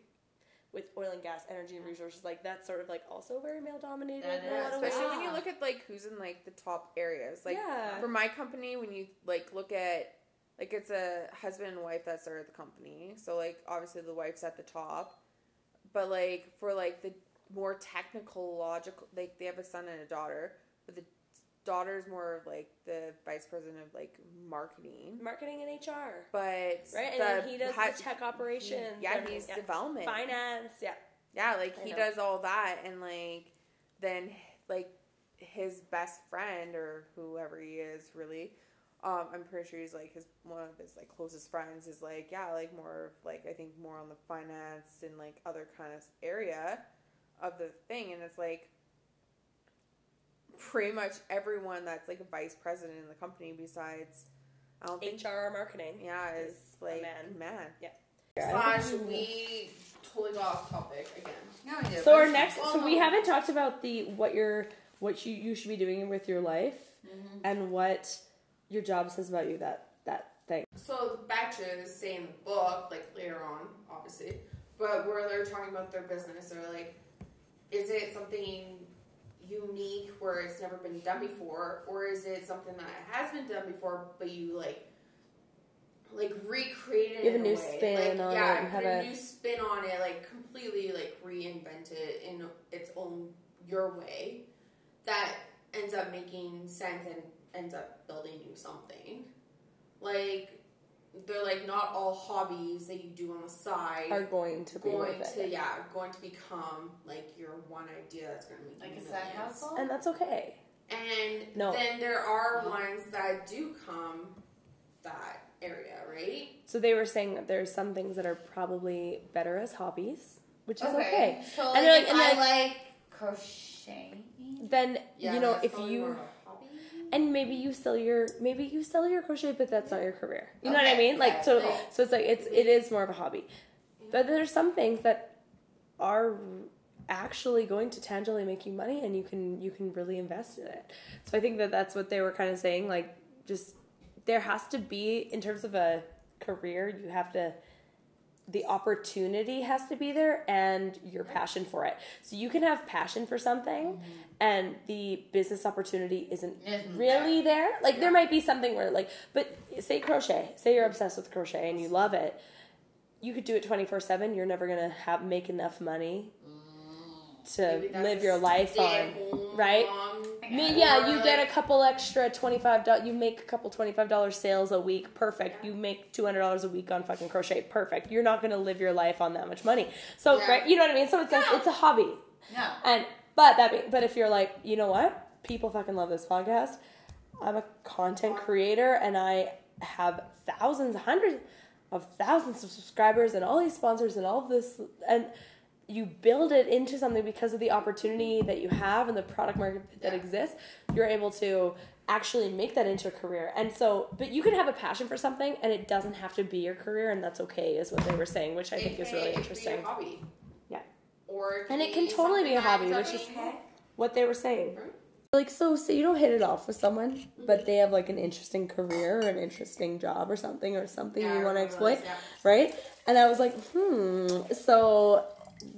With oil and gas, energy and resources, like that's sort of like also very male dominated. That in a lot of especially when you look at like who's in like the top areas. Like Yeah. for my company, when you like look at like it's a husband and wife that started the company, so like obviously the wife's at the top, but like for like the more technical, logical, like they have a son and a daughter, but the daughter's more of like the vice president of like marketing, marketing and HR. but Right, and the then he does ha- the tech operations. yeah, and- he's yeah, development. finance. Yeah, Yeah, like I he know. does all that, and like then like his best friend or whoever he is, really. Um, I'm pretty sure he's like his one of his like closest friends is like yeah, like more of, like I think more on the finance and like other kind of area of the thing, and it's like pretty much everyone that's like a vice president in the company besides I don't think HR marketing. yeah is is a like man. man. Yeah. Slash, we totally got off topic again. No, we did. So our next, well, so we haven't talked about the what you're what you you should be doing with your life, Mm-hmm. and what your job says about you. That that thing. So the Betches say in the book, like later on, obviously, but where they're talking about their business, they're like, is it something unique where it's never been done before, or is it something that has been done before, but you like like recreated it You have in a new way. spin like, on yeah, it and have a a- new spin on it, like completely like reinvent it in its own your way that ends up making sense and ends up building you something. Like they're like not all hobbies that you do on the side Are going to be going worth to it. yeah going to become like your one idea that's going to make Like you a side hustle? And that's okay. And No. then there are ones that do come that area, right? So they were saying that there's some things that are probably better as hobbies, which is okay. So And like, they're like- and I they're like crocheting. Then Yeah, you know if probably you more of a hobby. And maybe you sell your maybe you sell your crochet, but that's not your career. You know what I mean? Like so so it's like it's it is more of a hobby. But there's some things that are actually going to tangibly make you money and you can you can really invest in it. So I think that that's what they were kind of saying like just there has to be in terms of a career you have to the opportunity has to be there and your passion for it. So you can have passion for something mm-hmm. and the business opportunity isn't Isn't really there. Like there might be something where like but say crochet. Say you're obsessed with crochet and you love it. You could do it 24/7. You're never going to have make enough money mm-hmm. To live your life on, stay-at-home right? mom, I mean, yeah, or, you get a couple extra twenty five dollars. You make a couple twenty five dollars sales a week. Perfect. You make two hundred dollars a week on fucking crochet. Perfect. You're not gonna live your life on that much money. So Yeah. right, you know what I mean. So it's like it's a hobby. No. And but that be, but if you're like, you know what, people fucking love this podcast. I'm a content creator and I have thousands, hundreds of thousands of subscribers and all these sponsors and all of this and you build it into something because of the opportunity that you have and the product market that Yeah. exists, you're able to actually make that into a career. And so, but you can have a passion for something and it doesn't have to be your career and that's okay is what they were saying, which I think is really it be interesting. a hobby. Yeah. Or And it can totally be a hobby, which is what they were saying. Like, so, so you don't hit it off with someone, but they have like an interesting career or an interesting job or something or something Yeah, you want to exploit, yeah. right? And I was like, hmm. So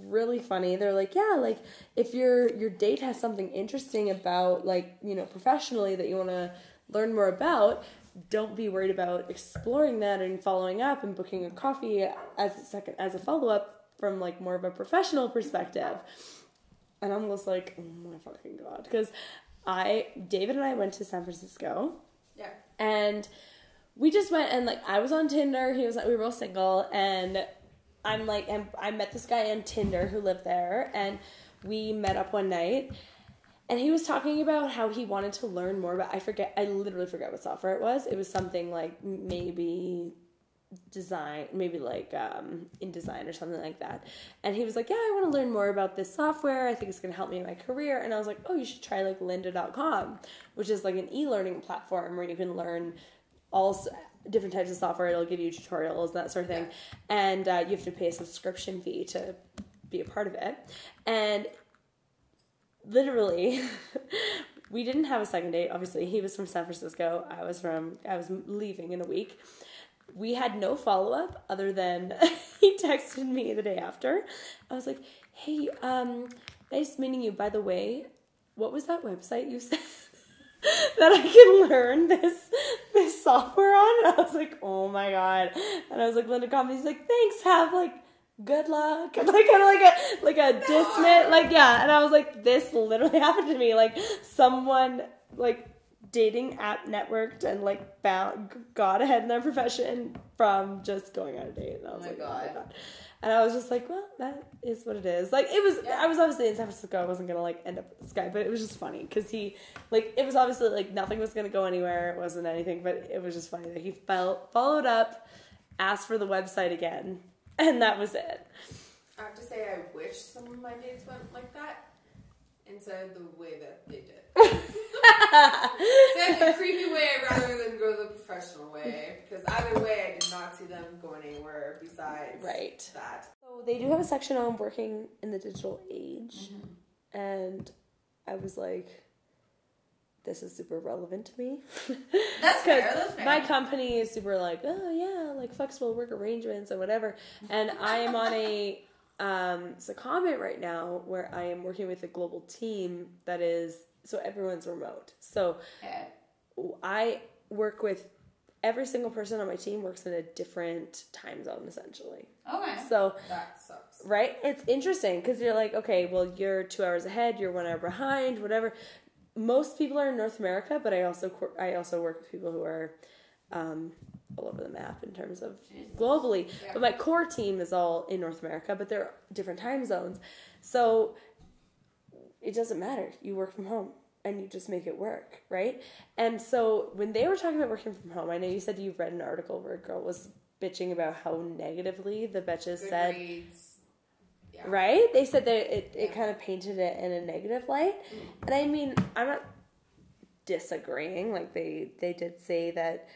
really funny. They're like, yeah, like if your your date has something interesting about like you know professionally that you want to learn more about. Don't be worried about exploring that and following up and booking a coffee as a second as a follow up from like more of a professional perspective. And I'm just like, oh my fucking god, because I David and I went to San Francisco Yeah. and we just went and like I was on Tinder. He was like we were both single, and I'm like, and I met this guy on Tinder who lived there, and we met up one night. And he was talking about how he wanted to learn more about. I forget. I literally forget what software it was. It was something like maybe design, maybe like um, InDesign or something like that. And he was like, "Yeah, I want to learn more about this software. I think it's going to help me in my career." And I was like, "Oh, you should try like Lynda.com, which is like an e-learning platform where you can learn all different types of software. It'll give you tutorials, and that sort of thing, and uh, you have to pay a subscription fee to be a part of it." And literally we didn't have a second date. Obviously he was from san francisco. I was from i was leaving in a week. We had no follow-up other than he texted me the day after. I was like hey um nice meeting you. By the way what was that website you said that i can learn this this software on? And i was like oh my god. And i was like Lynda he's like thanks have like good luck. And like kind of like a like a dismiss like yeah. And i was like this literally happened to me. Like someone like dating app networked and like found got ahead in their profession from just going on a date. And i was oh my like oh my god and i was just like well that is what it is. Like it was i was obviously in san francisco. I wasn't gonna like end up with this guy but it was just funny because he like it was obviously like nothing was gonna go anywhere. It wasn't anything but it was just funny that he felt followed up asked for the website again and that was it. I have to say, I wish some of my dates went like that instead of the way that they did. Of the creepy way rather than go the professional way. Because either way, I did not see them going anywhere besides Right. that. So they do have a section on working in the digital age, and I was like, "This is super relevant to me." That's fair. Because That's fair. my company is super like, oh yeah, like flexible work arrangements and whatever. And I am on a um, secondment right now where I am working with a global team that is so everyone's remote. So I work with every single person on my team works in a different time zone essentially. Okay. So that sucks. right, it's interesting because you're like, okay, well you're two hours ahead, you're one hour behind, whatever. Most people are in North America, but I also I also work with people who are um, all over the map in terms of globally. But my core team is all in North America, but they're different time zones. So it doesn't matter. You work from home and you just make it work, right? And so when they were talking about working from home, I know you said you've read an article where a girl was bitching about how negatively the Betches said Goodreads. Yeah. right? They said that it, it kind of painted it in a negative light. And I mean, I'm not disagreeing. Like they they did say that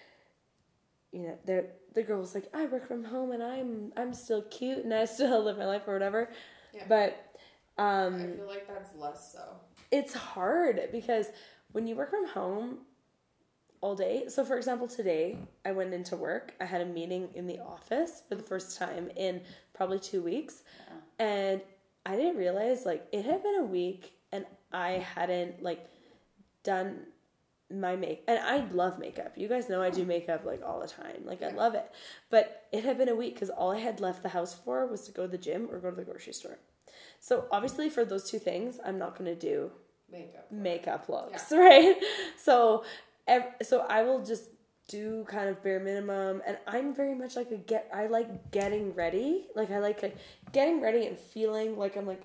you know, the the girl was like, I work from home and I'm I'm still cute and I still live my life or whatever. Yeah. But I um feel like that's less so. it's hard because when you work from home all day. So for example, today I went into work. I had a meeting in the office for the first time in probably 2 weeks. And I didn't realize like it had been a week and I hadn't like done my make and I love makeup. You guys know I do makeup like all the time. Like I love it. But it had been a week cuz all I had left the house for was to go to the gym or go to the grocery store. So obviously for those two things, I'm not going to do Makeup. makeup looks, right? So, ev- so I will just do kind of bare minimum, and I'm very much like a get. I like getting ready. Like I like a, getting ready and feeling like I'm like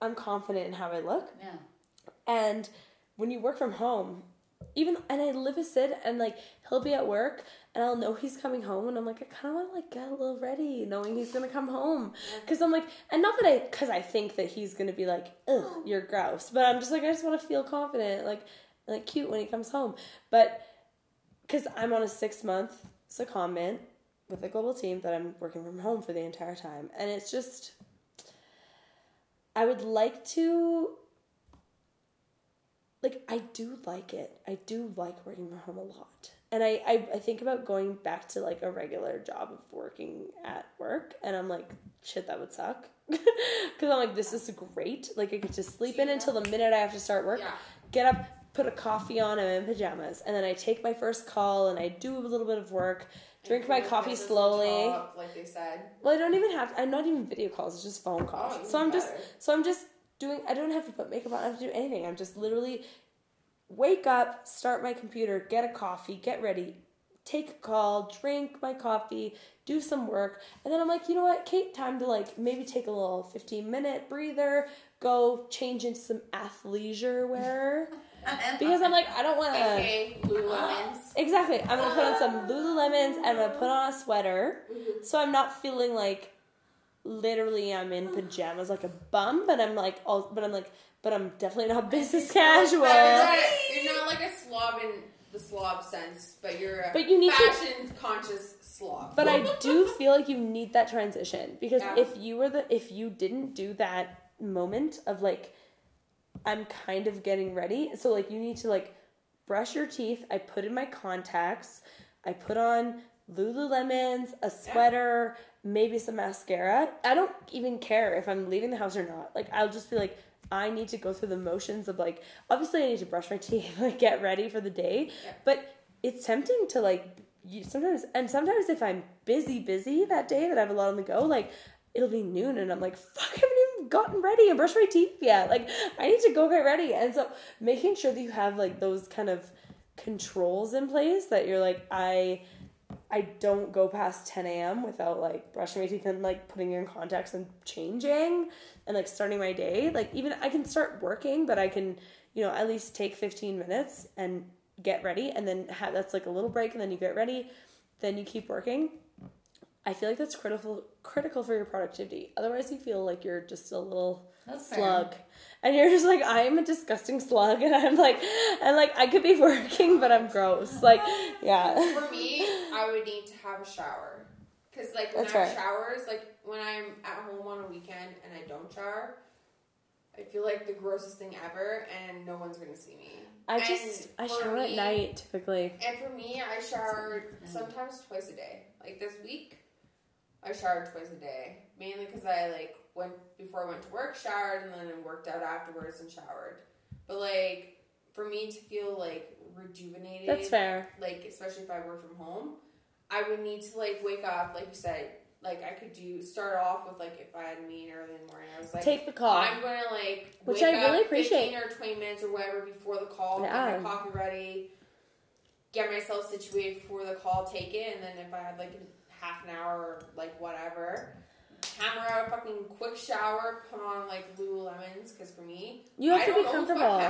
I'm confident in how I look. Yeah. And when you work from home, even and I live with Sid, and like he'll be at work, and I'll know he's coming home, and I'm like I kind of want to like get a little ready, knowing he's gonna come home, because I'm like, and not that I, because I think that he's gonna be like, ugh, oh. you're gross, but I'm just like I just want to feel confident, like like cute when he comes home, but because I'm on a six month secondment with a global team that I'm working from home for the entire time, and it's just. I would like to like I do like it. I do like working from home a lot. And I, I, I think about going back to like a regular job of working at work and I'm like, shit, that would suck. Cause I'm like, this is great. Like I get to sleep in until the minute I have to start work. Yeah. Get up, put a coffee on, I'm in pajamas. And then I take my first call and I do a little bit of work, drink my coffee slowly. top, like they said. Well, I don't even have. I'm not even video calls. It's just phone calls. Oh, so I'm even just. So I'm just doing. I don't have to put makeup on. I don't have to do anything. I'm just literally wake up, start my computer, get a coffee, get ready, take a call, drink my coffee, do some work, and then I'm like, you know what, Kate, time to like maybe take a little 15 minute breather, go change into some athleisure wear because I'm like, I don't want to. Lululemons. Exactly. I'm gonna put on some Lululemons. And I'm gonna put on a sweater, so I'm not feeling like literally I'm in pajamas like a bum. But I'm like, all, but I'm like, but I'm definitely not business casual. You're not, you're not like a slob in the slob sense, but you're a But you need to- fashion conscious slob. But I do feel like you need that transition because Yeah. if you were the if you didn't do that moment of like I'm kind of getting ready, so like you need to like brush your teeth. I put in my contacts. I put on Lululemons, a sweater, maybe some mascara. I don't even care if I'm leaving the house or not. Like I'll just be like I need to go through the motions of like obviously I need to brush my teeth, like get ready for the day. But it's tempting to like you sometimes and sometimes if I'm busy, busy that day that I have a lot on the go, like it'll be noon and I'm like, fuck, I haven't even gotten ready and brushed my teeth yet. Like I need to go get ready. And so making sure that you have like those kind of controls in place that you're like, I I don't go past 10 a.m. without like brushing my teeth and like putting in contacts and changing and like starting my day. Like even I can start working, but I can, you know, at least take 15 minutes and get ready and then have that's like a little break and then you get ready, then you keep working. I feel like that's critical critical for your productivity. Otherwise you feel like you're just a little That's fair. And you're just like, I'm a disgusting slug and I'm like and like I could be working but I'm gross. Like yeah. For me, I would need to have a shower. Because, like, when That's I have right. showers, like, when I'm at home on a weekend and I don't shower, I feel like the grossest thing ever, and no one's gonna see me. I just I shower at night typically. And for me, I shower sometimes twice a day. Like this week, I showered twice a day, mainly because I like went before I went to work, showered, and then worked out afterwards and showered. But like for me to feel like rejuvenated, That's fair. like especially if I work from home, I would need to like wake up, like you said, like I could do start off with like if I had a meeting early in the morning, I was like Take the call. I'm gonna like Which I really appreciate. 15 or 20 minutes or whatever before the call, Yeah. get my coffee ready, get myself situated before the call, take it, and then if I have like half an hour or like whatever, hammer out a fucking quick shower, put on like Lululemons because for me, You have I to be comfortable.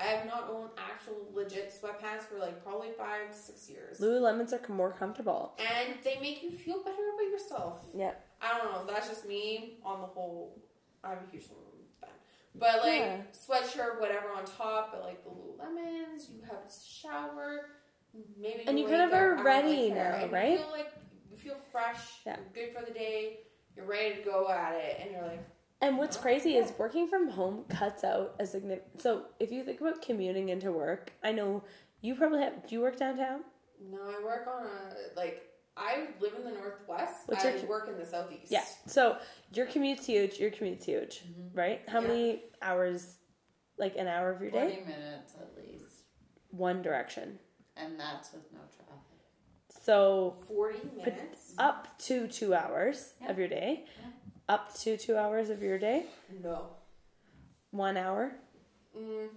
I have not owned actual legit sweatpants for like probably five to six years. Lululemons are more comfortable. and they make you feel better about yourself. Yeah. I don't know. That's just me on the whole. I'm a huge Lululemon fan. But like Yeah. sweatshirt, whatever on top, but like the Lululemons, you have a shower, maybe. And you kind of are up, I don't ready now, right? You feel like you feel fresh. Yeah. Good for the day. You're ready to go at it, and you're like, And what's Oh, crazy yeah. is working from home cuts out a significant. So if you think about commuting into work, I know you probably have. Do you work downtown? no, I work on a like. I live in the northwest. What's I your work in the southeast. Yeah. So your commute's huge. Your commute's huge, mm-hmm. right? How Yeah. many hours? Like an hour of your day? 40 minutes at least. One direction. And that's with no traffic. So Forty minutes. up to two hours Yeah. of your day. Yeah. Up to two hours of your day. No. One hour. Mm,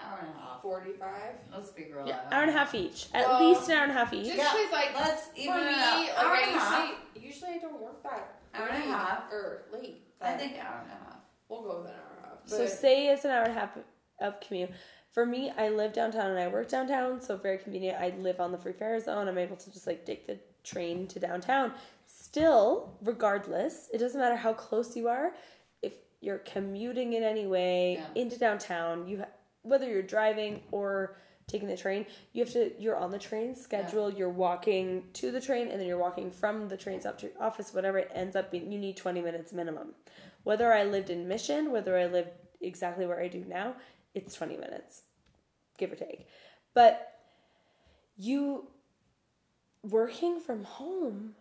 Hour and a half. Forty-five. Let's be real. Yeah, hour and a half each. At Well, least an hour and a half each. Just Yeah, because, like, let's for even me, it like. Hour I and a half. usually, usually I don't work that Hour and a half. or late. I think hour and a half. we'll go with an hour and a half. So say it's an hour and a half of commute. For me, I live downtown and I work downtown, so very convenient. I live on the free fare zone. I'm able to just like take the train to downtown. Still, regardless, it doesn't matter how close you are. If you're commuting in any way Yeah. into downtown, you ha- whether you're driving or taking the train, you have to. You're on the train schedule. You're walking to the train, and then you're walking from the trains up to your office. Whatever it ends up being, you need 20 minutes minimum. Whether I lived in Mission, whether I lived exactly where I do now, it's 20 minutes, give or take. But you working from home,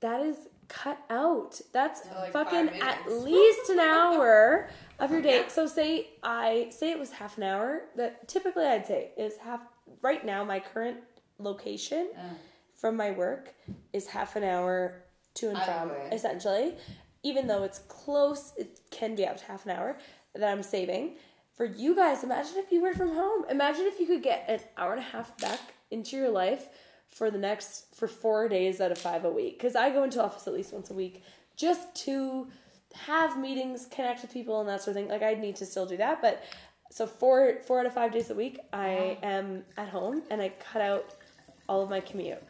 that is cut out. That's Yeah, like fucking at least an hour of your day. Yeah. So say I say it was half an hour. That typically I'd say is half. Right now, my current location Yeah. from my work is half an hour to and from, essentially. Even though it's close, it can be up to half an hour that I'm saving. For you guys, imagine if you were from home. Imagine if you could get an hour and a half back into your life for the next for four days out of five a week. Because I go into office at least once a week just to have meetings, connect with people, and that sort of thing. Like I'd need to still do that, but so four four out of five days a week, I am at home and I cut out all of my commute.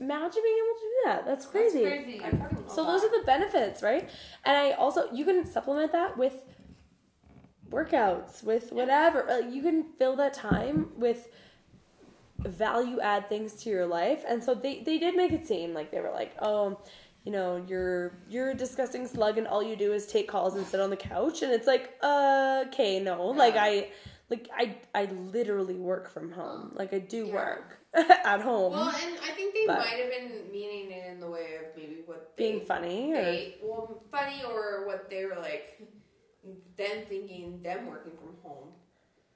Imagine being able to do that. That's crazy. That's crazy. I fucking love So those are the benefits, right? And I also you can supplement that with workouts, with whatever. Like you can fill that time with value add things to your life. And so they they did make it seem like they were like, "Oh, you know, you're you're a disgusting slug and all you do is take calls and sit on the couch." And it's like, uh, "Okay, no. Like I like I I literally work from home. Like I do Yeah. work at home." Well, and I think they might have been meaning it in the way of maybe what they, being funny or well funny or what they were like them thinking them working from home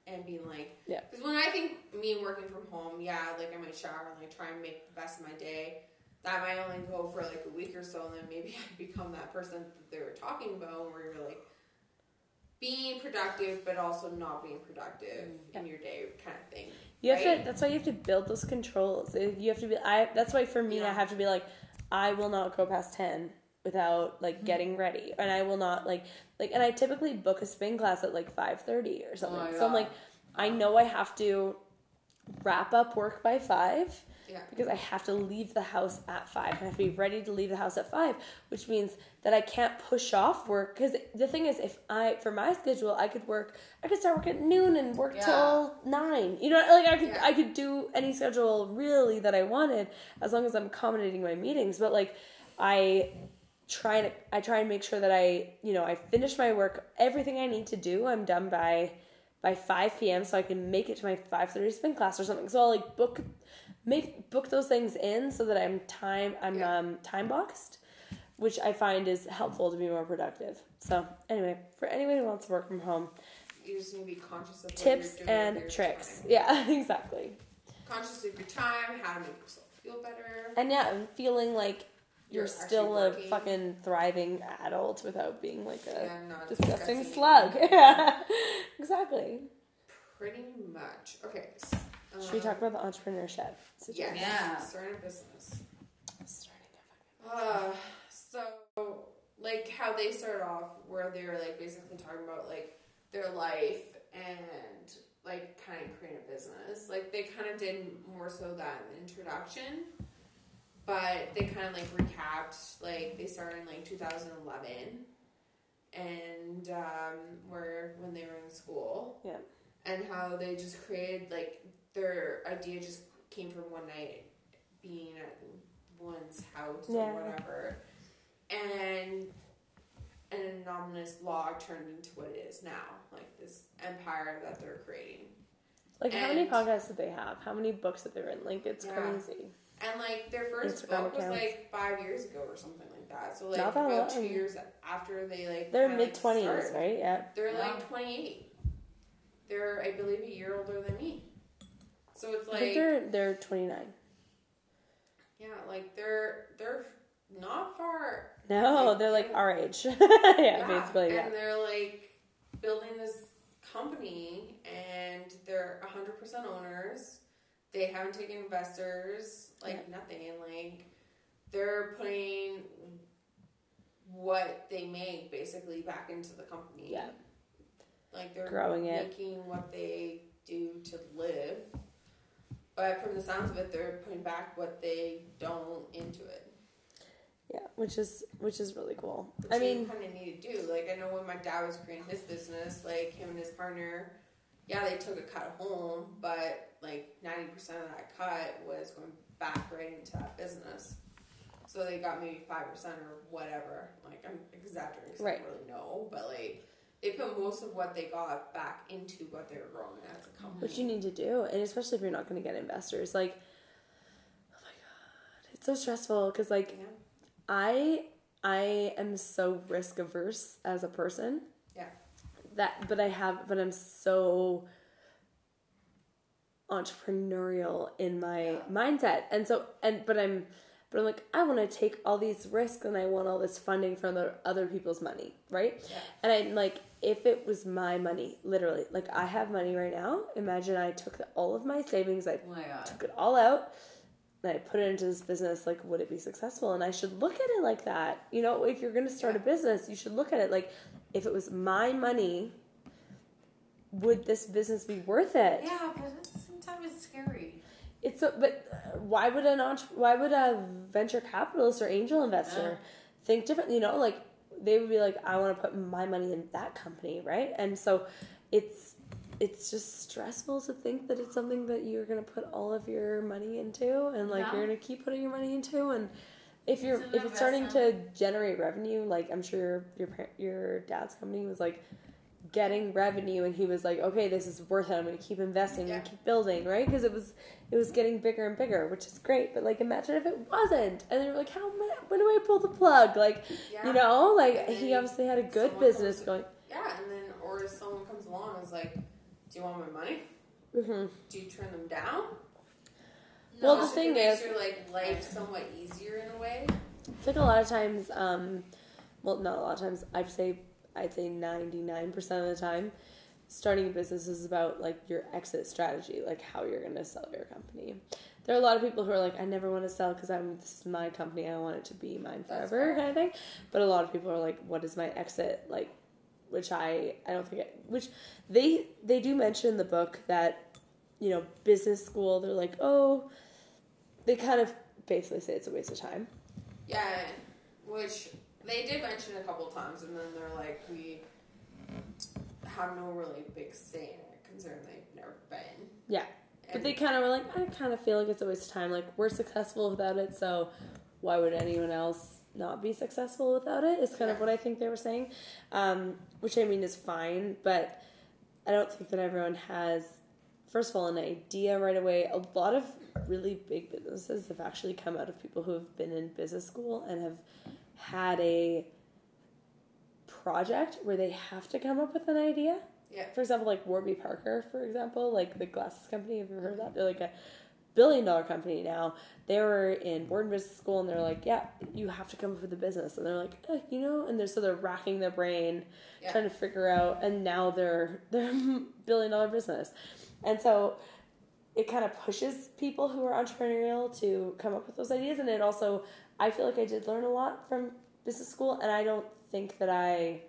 and being like Yeah. because when I think me working from home yeah like I might shower and like try and make the best of my day that might only go for like a week or so and then maybe I become that person that they were talking about where you're like being productive but also not being productive mm, in your day kind of thing You have right? to. That's why you have to build those controls. You have to be. I. That's why for me, I have to be like, I will not go past ten without like Mm-hmm. getting ready, and I will not like like. And I typically book a spin class at like five thirty or something. my so I'm like, I know I have to wrap up work by five yeah because I have to leave the house at five. I have to be ready to leave the house at five, which means that I can't push off work. Because the thing is, if I, for my schedule, I could work, I could start work at noon and work Yeah. till nine. You know, like I could, Yeah. I could do any schedule really that I wanted as long as I'm accommodating my meetings. But like, I try to, I try and make sure that I, you know, I finish my work, everything I need to do, I'm done by by 5 p.m. so I can make it to my 5:30 spin class or something. So I'll like book make book those things in so that I'm time I'm Yeah. um, time boxed, which I find is helpful to be more productive. So anyway, for anyone who wants to work from home, You just need to be conscious of tips and tricks. time. Yeah, exactly. Conscious of your time, how to make yourself feel better. And yeah, and feeling like you're, You're still a working. fucking thriving adult without being like a and not disgusting discussing- slug. yeah, exactly. Pretty much. Okay. s- Should we um, talk about the entrepreneurship? situation? Yes. Yeah. Starting a business. Starting a fucking- Uh, so like how they started off, where they were like basically talking about like their life and like kind of creating a business. Like they kind of did more so that in the introduction, but they kind of like recapped. Like they started in like 2011, and um, where when they were in school, Yeah. and how they just created like their idea just came from one night being at one's house Yeah. or whatever, and an anonymous blog turned into what it is now, like this empire that they're creating. Like how many podcasts did they have? How many books have they written? Like it's Yeah. crazy. And like their first Instagram book was accounts. like five years ago or something like that. So like Not that about two years after they like They're kinda, like, mid twenties, started. right? Yeah. They're Yeah. like twenty eight. They're I believe a year older than me. So it's I like think they're they're twenty nine. yeah, like they're they're not far No, Like, they're like our age. yeah, basically. Yeah. And they're like building this company and they're 100% owners. They haven't taken investors, like nothing. And like they're putting what they make basically back into the company. Yeah. Like they're Growing it. making what they do to live. But from the sounds of it, they're putting back what they don't into it. Yeah, which is which is really cool. Which I mean, kind of need to do. Like I know when my dad was creating his business, like him and his partner, yeah, they took a cut home, but like ninety percent of that cut was going back right into that business. So they got maybe five percent or whatever. Like I'm exaggerating, 'cause I Right. don't really know, but like they put most of what they got back into what they were growing as a company. what you need to do, and especially if you're not going to get investors, like, oh my god, it's so stressful because like Yeah. I I am so risk averse as a person. Yeah. That but I have but I'm so entrepreneurial in my mindset. And so and but I'm but I'm like I want to take all these risks and I want all this funding from the other people's money, right? Yeah. And I'm like if it was my money, literally, like I have money right now. Imagine I took the, all of my savings, I Oh took it all out and I put it into this business, like, would it be successful? And I should look at it like that. You know, if you're going to start a business, you should look at it like, if it was my money, would this business be worth it? Yeah, but at the same time, it's scary. It's a, but uh, why would an entre- why would a venture capitalist or angel investor think differently? You know, like they would be like, I want to put my money in that company, right? And so it's it's just stressful to think that it's something that you're gonna put all of your money into, and like Yeah. you're gonna keep putting your money into, and if you're It's if it's starting to generate revenue, like I'm sure your your your dad's company was like getting revenue and he was like okay this is worth it i'm going to keep investing Yeah. and keep building right because it was it was getting bigger and bigger which is great but like imagine if it wasn't and they're like how when do i pull the plug like Yeah. you know like he obviously had a good business comes- going Yeah, and then or if someone comes along and is like, "Do you want my money? hmm Do you turn them down?" Well, the thing is- your like life somewhat easier in a way. it's like a lot of times um well not a lot of times i'd say i'd say 99% of the time starting a business is about like your exit strategy like how you're going to sell your company. There are a lot of people who are like i never want to sell because i'm this is my company i want it to be mine forever kind of thing. But a lot of people are like what is my exit? Like which i i don't think I, which they they do mention in the book that you know business school they're like oh they kind of basically say it's a waste of time. Yeah, which they did mention a couple times, and then they're like, "We have no really big say in it, considering they've never been." Yeah. But they kind of were like, I kind of feel like it's a waste of time. Like, we're successful without it, so why would anyone else not be successful without it? Is kind of what I think they were saying. Um, which I mean is fine, but I don't think that everyone has first of all an idea right away. A lot of really big businesses have actually come out of people who have been in business school and have had a project where they have to come up with an idea. Yeah. For example, like Warby Parker, for example, like the glasses company. Have you heard of that? They're like a billion dollar company now. They were in Wharton business school, and they're like, "Yeah, you have to come up with a business." And they're like, eh, "You know," and they're so they're racking their brain, Yeah. trying to figure out, and now they're they're billion dollar business, and so it kind of pushes people who are entrepreneurial to come up with those ideas, and it also I feel like I did learn a lot from business school, and I don't think that I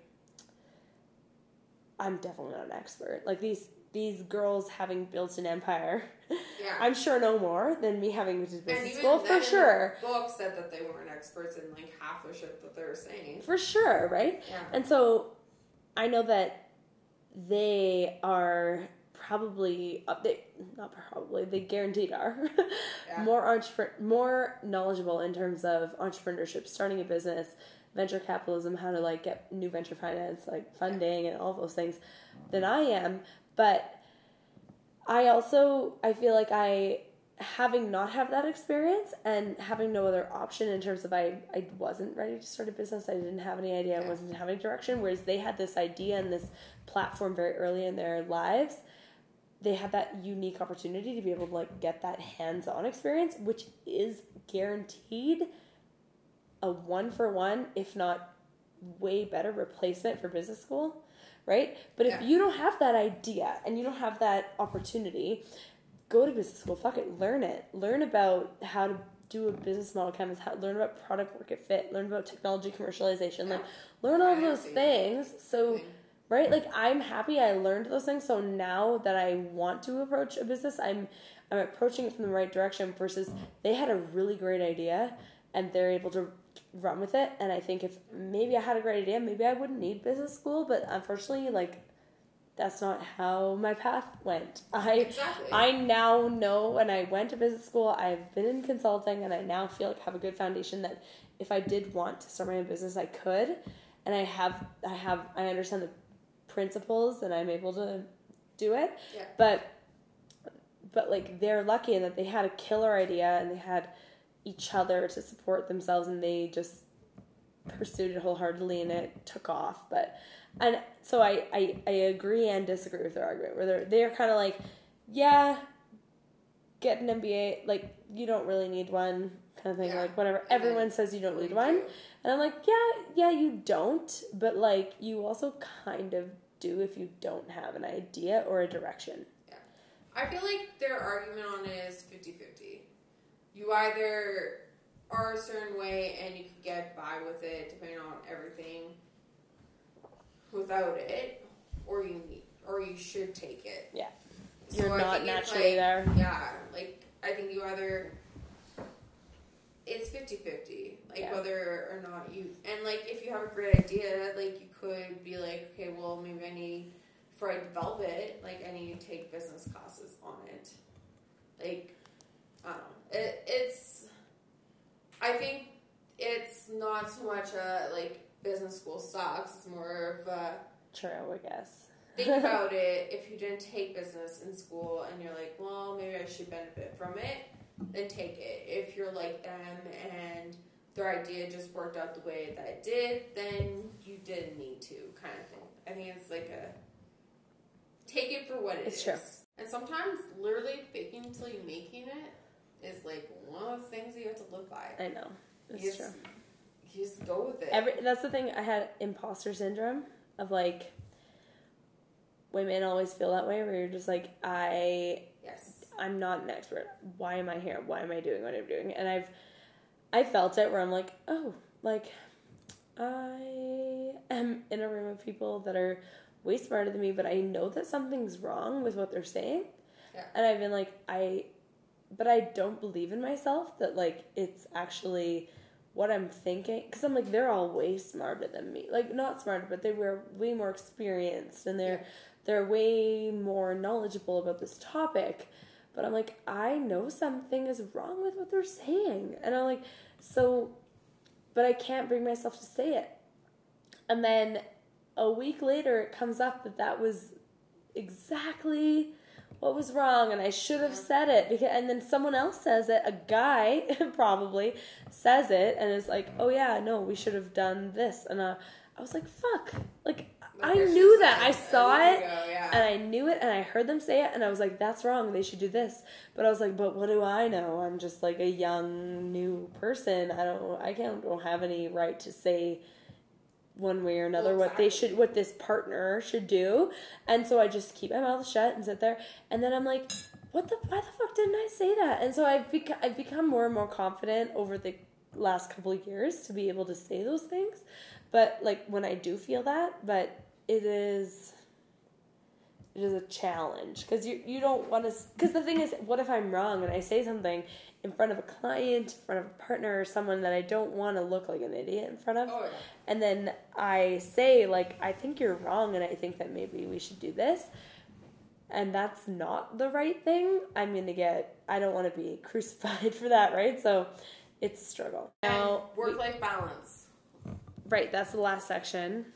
I'm definitely not an expert. Like these these girls having built an empire, Yeah. I'm sure no more than me having to business school for sure. book said that they weren't experts in like half the shit that they were saying. For sure, right? Yeah. And so I know that they are probably up they not probably they guaranteed are. Yeah. more entrepre- more knowledgeable in terms of entrepreneurship starting a business venture capitalism how to like get new venture finance like funding and all those things than i am. But i also i feel like i having not have that experience and having no other option in terms of I, I wasn't ready to start a business i didn't have any idea i wasn't having direction whereas they had this idea and this platform very early in their lives they had that unique opportunity to be able to like get that hands-on experience which is guaranteed a one for one if not way better replacement for business school right? But if you don't have that idea and you don't have that opportunity go to business school. Fuck it. Learn it. Learn about how to do a business model canvas how learn about product market fit learn about technology commercialization like learn all of those things. So Thing. Right? Like i'm happy i learned those things so now that i want to approach a business i'm i'm approaching it from the right direction versus they had a really great idea and they're able to run with it and i think if maybe i had a great idea maybe i wouldn't need business school but unfortunately like that's not how my path went. I Exactly. i now know when i went to business school i've been in consulting and i now feel like I have a good foundation that if i did want to start my own business i could and i have i have i understand the principles and i'm able to do it. Yeah. but but like they're lucky in that they had a killer idea and they had each other to support themselves and they just pursued it wholeheartedly and it took off. But and so I, I i agree and disagree with their argument where they're they're kind of like yeah get an mba like you don't really need one kind of thing Yeah. like whatever. Everyone says you don't need one. and i'm like yeah yeah you don't. But like you also kind of do if you don't have an idea or a direction Yeah. I feel like their argument on it is 50 50. You either are a certain way and you can get by with it depending on everything without it, or you need, or you should take it. Yeah. You're not naturally like- there. Yeah, like I think you either it's 50-50 like Yeah. whether or not you and like if you have a great idea like you could be like okay well maybe i need for I develop it like i need to take business classes on it. Like i don't know. It, it's i think it's not so much a like business school sucks it's more of a true i guess. Think about it. If you didn't take business in school and you're like well maybe i should benefit from it then take it if you're like them and their idea just worked out the way that it did then you didn't need to kind of thing i think it's like a take it for what it It's is. true. and sometimes literally faking until you making it is like one of the things that you have to live by i know it's you true just, you just go with it Every that's the thing. I had imposter syndrome of like women always feel that way, where you're just like, I I'm not an expert. Why am I here? Why am I doing what I'm doing? And I've I felt it where I'm like, oh, like I am in a room of people that are way smarter than me, but I know that something's wrong with what they're saying. Yeah. And I've been like, I but I don't believe in myself that like it's actually what I'm thinking because I'm like they're all way smarter than me. Like not smarter, but they were way more experienced and they're Yeah. they're way more knowledgeable about this topic. But I'm like, I know something is wrong with what they're saying. And I'm like, so but I can't bring myself to say it. And then a week later it comes up that that was exactly what was wrong and I should have said it because and then someone else says it, a guy probably says it and is like, "Oh yeah, no, we should have done this." And uh, I was like, "Fuck." Like I knew that. I saw it you go, yeah. and I knew it and I heard them say it and I was like, "That's wrong. They should do this." But I was like, "But what do I know? I'm just like a young new person. I don't I can't don't have any right to say one way or another Well, what they should what this partner should do and so i just keep my mouth shut and sit there and then i'm like what the why the fuck didn't i say that and so i've become i've become more and more confident over the last couple of years to be able to say those things but like when i do feel that but it is it is a challenge because you you don't want to because the thing is what if i'm wrong and i say something in front of a client in front of a partner or someone that i don't want to look like an idiot in front of? Oh, yeah. and then i say like i think you're wrong and i think that maybe we should do this. And that's not the right thing. I'm gonna get i don't want to be crucified for that right? So it's a struggle. Now Work life balance. right that's the last section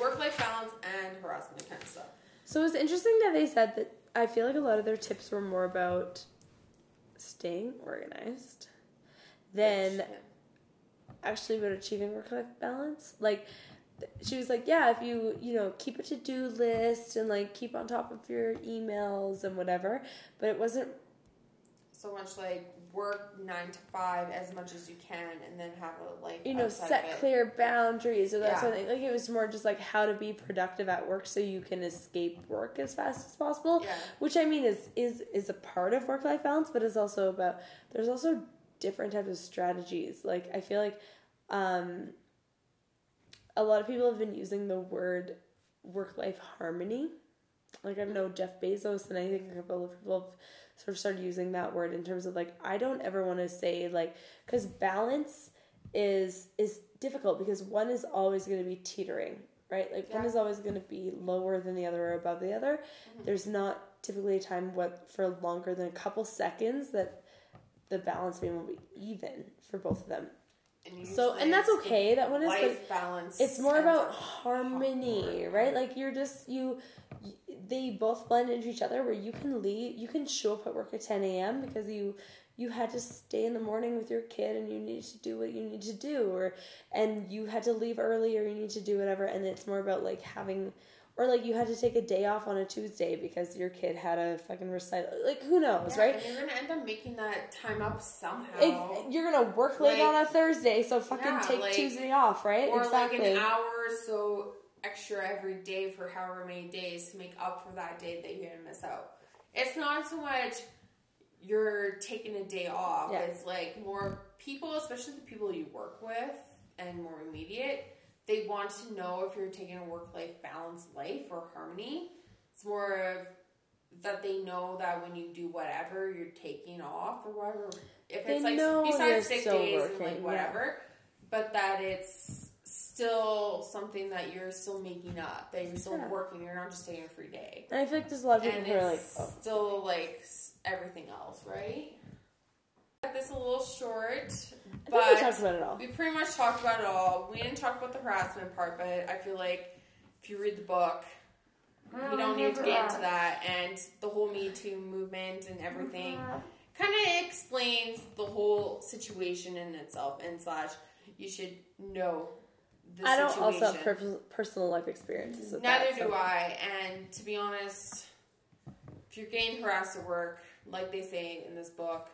Work life balance and harassment kind of stuff. So it was interesting that they said that I feel like a lot of their tips were more about staying organized than Which, actually about achieving work life balance. Like she was like, yeah, if you, you know, keep a to-do list and like keep on top of your emails and whatever, but it wasn't So much like work nine to five as much as you can, and then have a like you know, set clear boundaries or that Yeah. sort of thing. Like it was more just like how to be productive at work so you can escape work as fast as possible. Yeah. Which I mean is is is a part of work life balance, but it's also about there's also different types of strategies. Like I feel like um a lot of people have been using the word work life harmony. Like I know Jeff Bezos and I think a couple of people have sort of started using that word in terms of like I don't ever want to say like because balance is is difficult because one is always going to be teetering right? Like one is always going to be lower than the other or above the other. There's not typically a time what for longer than a couple seconds that the balance beam will be even for both of them. And so and that's okay. That one is but balance. it's more about harmony hard. right? Like you're just you they both blend into each other where you can leave you can show up at work at 10 a.m because you you had to stay in the morning with your kid and you need to do what you need to do or and you had to leave early or you need to do whatever and it's more about like having or like you had to take a day off on a tuesday because your kid had a fucking recital like who knows Yeah, right? you're gonna end up making that time up somehow. You're gonna work late Like- on a thursday so fucking Yeah, take like- tuesday off right? or exactly like an hour so extra every day for however many days to make up for that day that you didn't miss out. It's not so much you're taking a day off. Yeah. It's like more people, especially the people you work with and more immediate, they want to know if you're taking a work life balance life or harmony. It's more of that they know that when you do whatever you're taking off or whatever if They it's like besides sick days and working, like yeah. whatever but that it's still something that you're still making up that you're still Yeah. working you're not just taking a free day and i feel like there's a lot of people and who are like oh. still like everything else right this a little short but we talked about it all. we pretty much talked about it all we didn't talk about the harassment part but i feel like if you read the book mm, we don't need to get into that and the whole me too movement and everything mm-hmm. kind of explains the whole situation in itself and slash you should know the I don't situation. also have per- personal life experiences with Neither that. do so- I. And to be honest, if you're getting harassed at work, like they say in this book,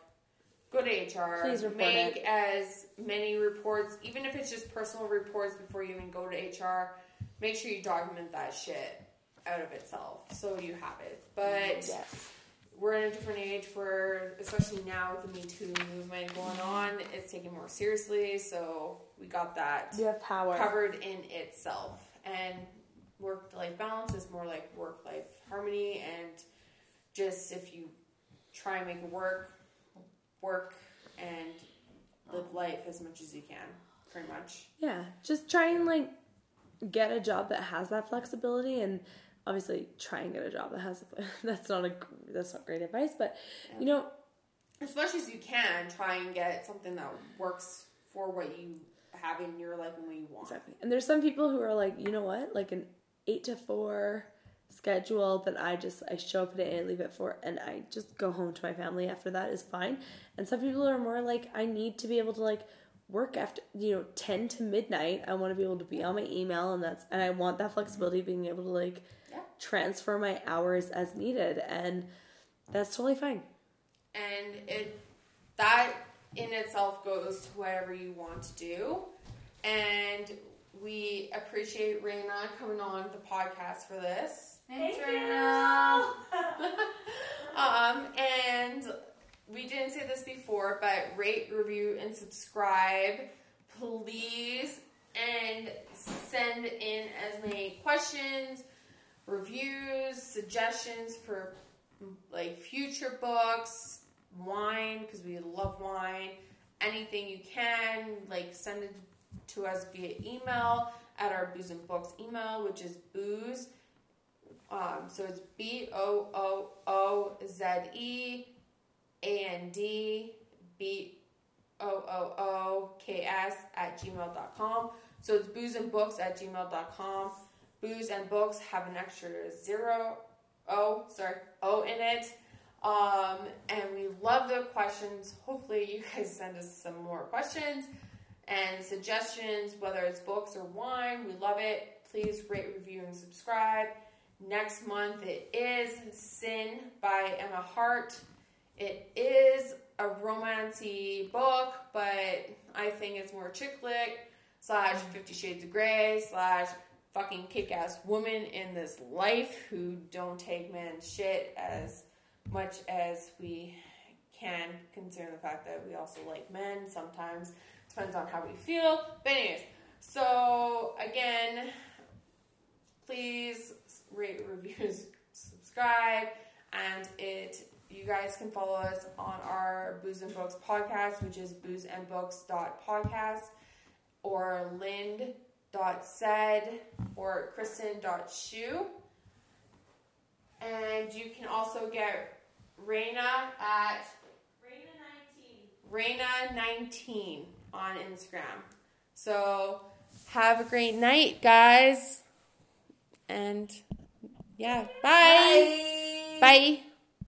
go to HR. Please report Make it. as many reports, even if it's just personal reports before you even go to HR. Make sure you document that shit out of itself so you have it. But Yes. we're in a different age where, especially now with the Me Too movement going on, it's taken more seriously. So we got that You have power. covered in itself. And work life balance is more like work life harmony. And just if you try and make it work, work and live life as much as you can, pretty much. Yeah, just try and like get a job that has that flexibility, and obviously try and get a job that has. That's not a that's not great advice, but you know, As much as you can, try and get something that works for what you have in your life and what you want. exactly. And there's some people who are like, you know what, like an eight to four schedule that I just I show up at eight and leave at four and I just go home to my family after that is fine. And some people are more like I need to be able to like work after you know 10 to midnight. I want to be able to be on my email and that's and I want that flexibility of being able to like Yeah. transfer my hours as needed and that's totally fine. and it that in itself goes to whatever you want to do. And we appreciate Raina coming on the podcast for this. Thank um and we didn't say this before but rate review and subscribe please. And send in as many questions reviews suggestions for like future books, wine because we love wine, anything you can, like send it to us via email at our booze and books email, which is booze. Um, so it's B O O O Z E A N D B O O O K S at gmail.com. So it's booze and books at gmail.com. Booze and books have an extra zero O, sorry, O in it. Um, and we love the questions. Hopefully, you guys send us some more questions and suggestions, whether it's books or wine. We love it. Please rate, review, and subscribe. Next month it is Sin by Emma Hart. It is a romancy book, but I think it's more chick lit slash Fifty Shades of Grey slash fucking kick ass woman in this life who don't take men's shit as much as we can, considering the fact that we also like men sometimes. Depends on how we feel. But, anyways, so again, please rate, reviews, subscribe, and it. You guys can follow us on our Booze and Books podcast, which is boozeandbooks.podcast, or lind.said, or kristen.shoe. And you can also get Raina at Raina19 on Instagram. So have a great night, guys. And yeah, bye. Bye.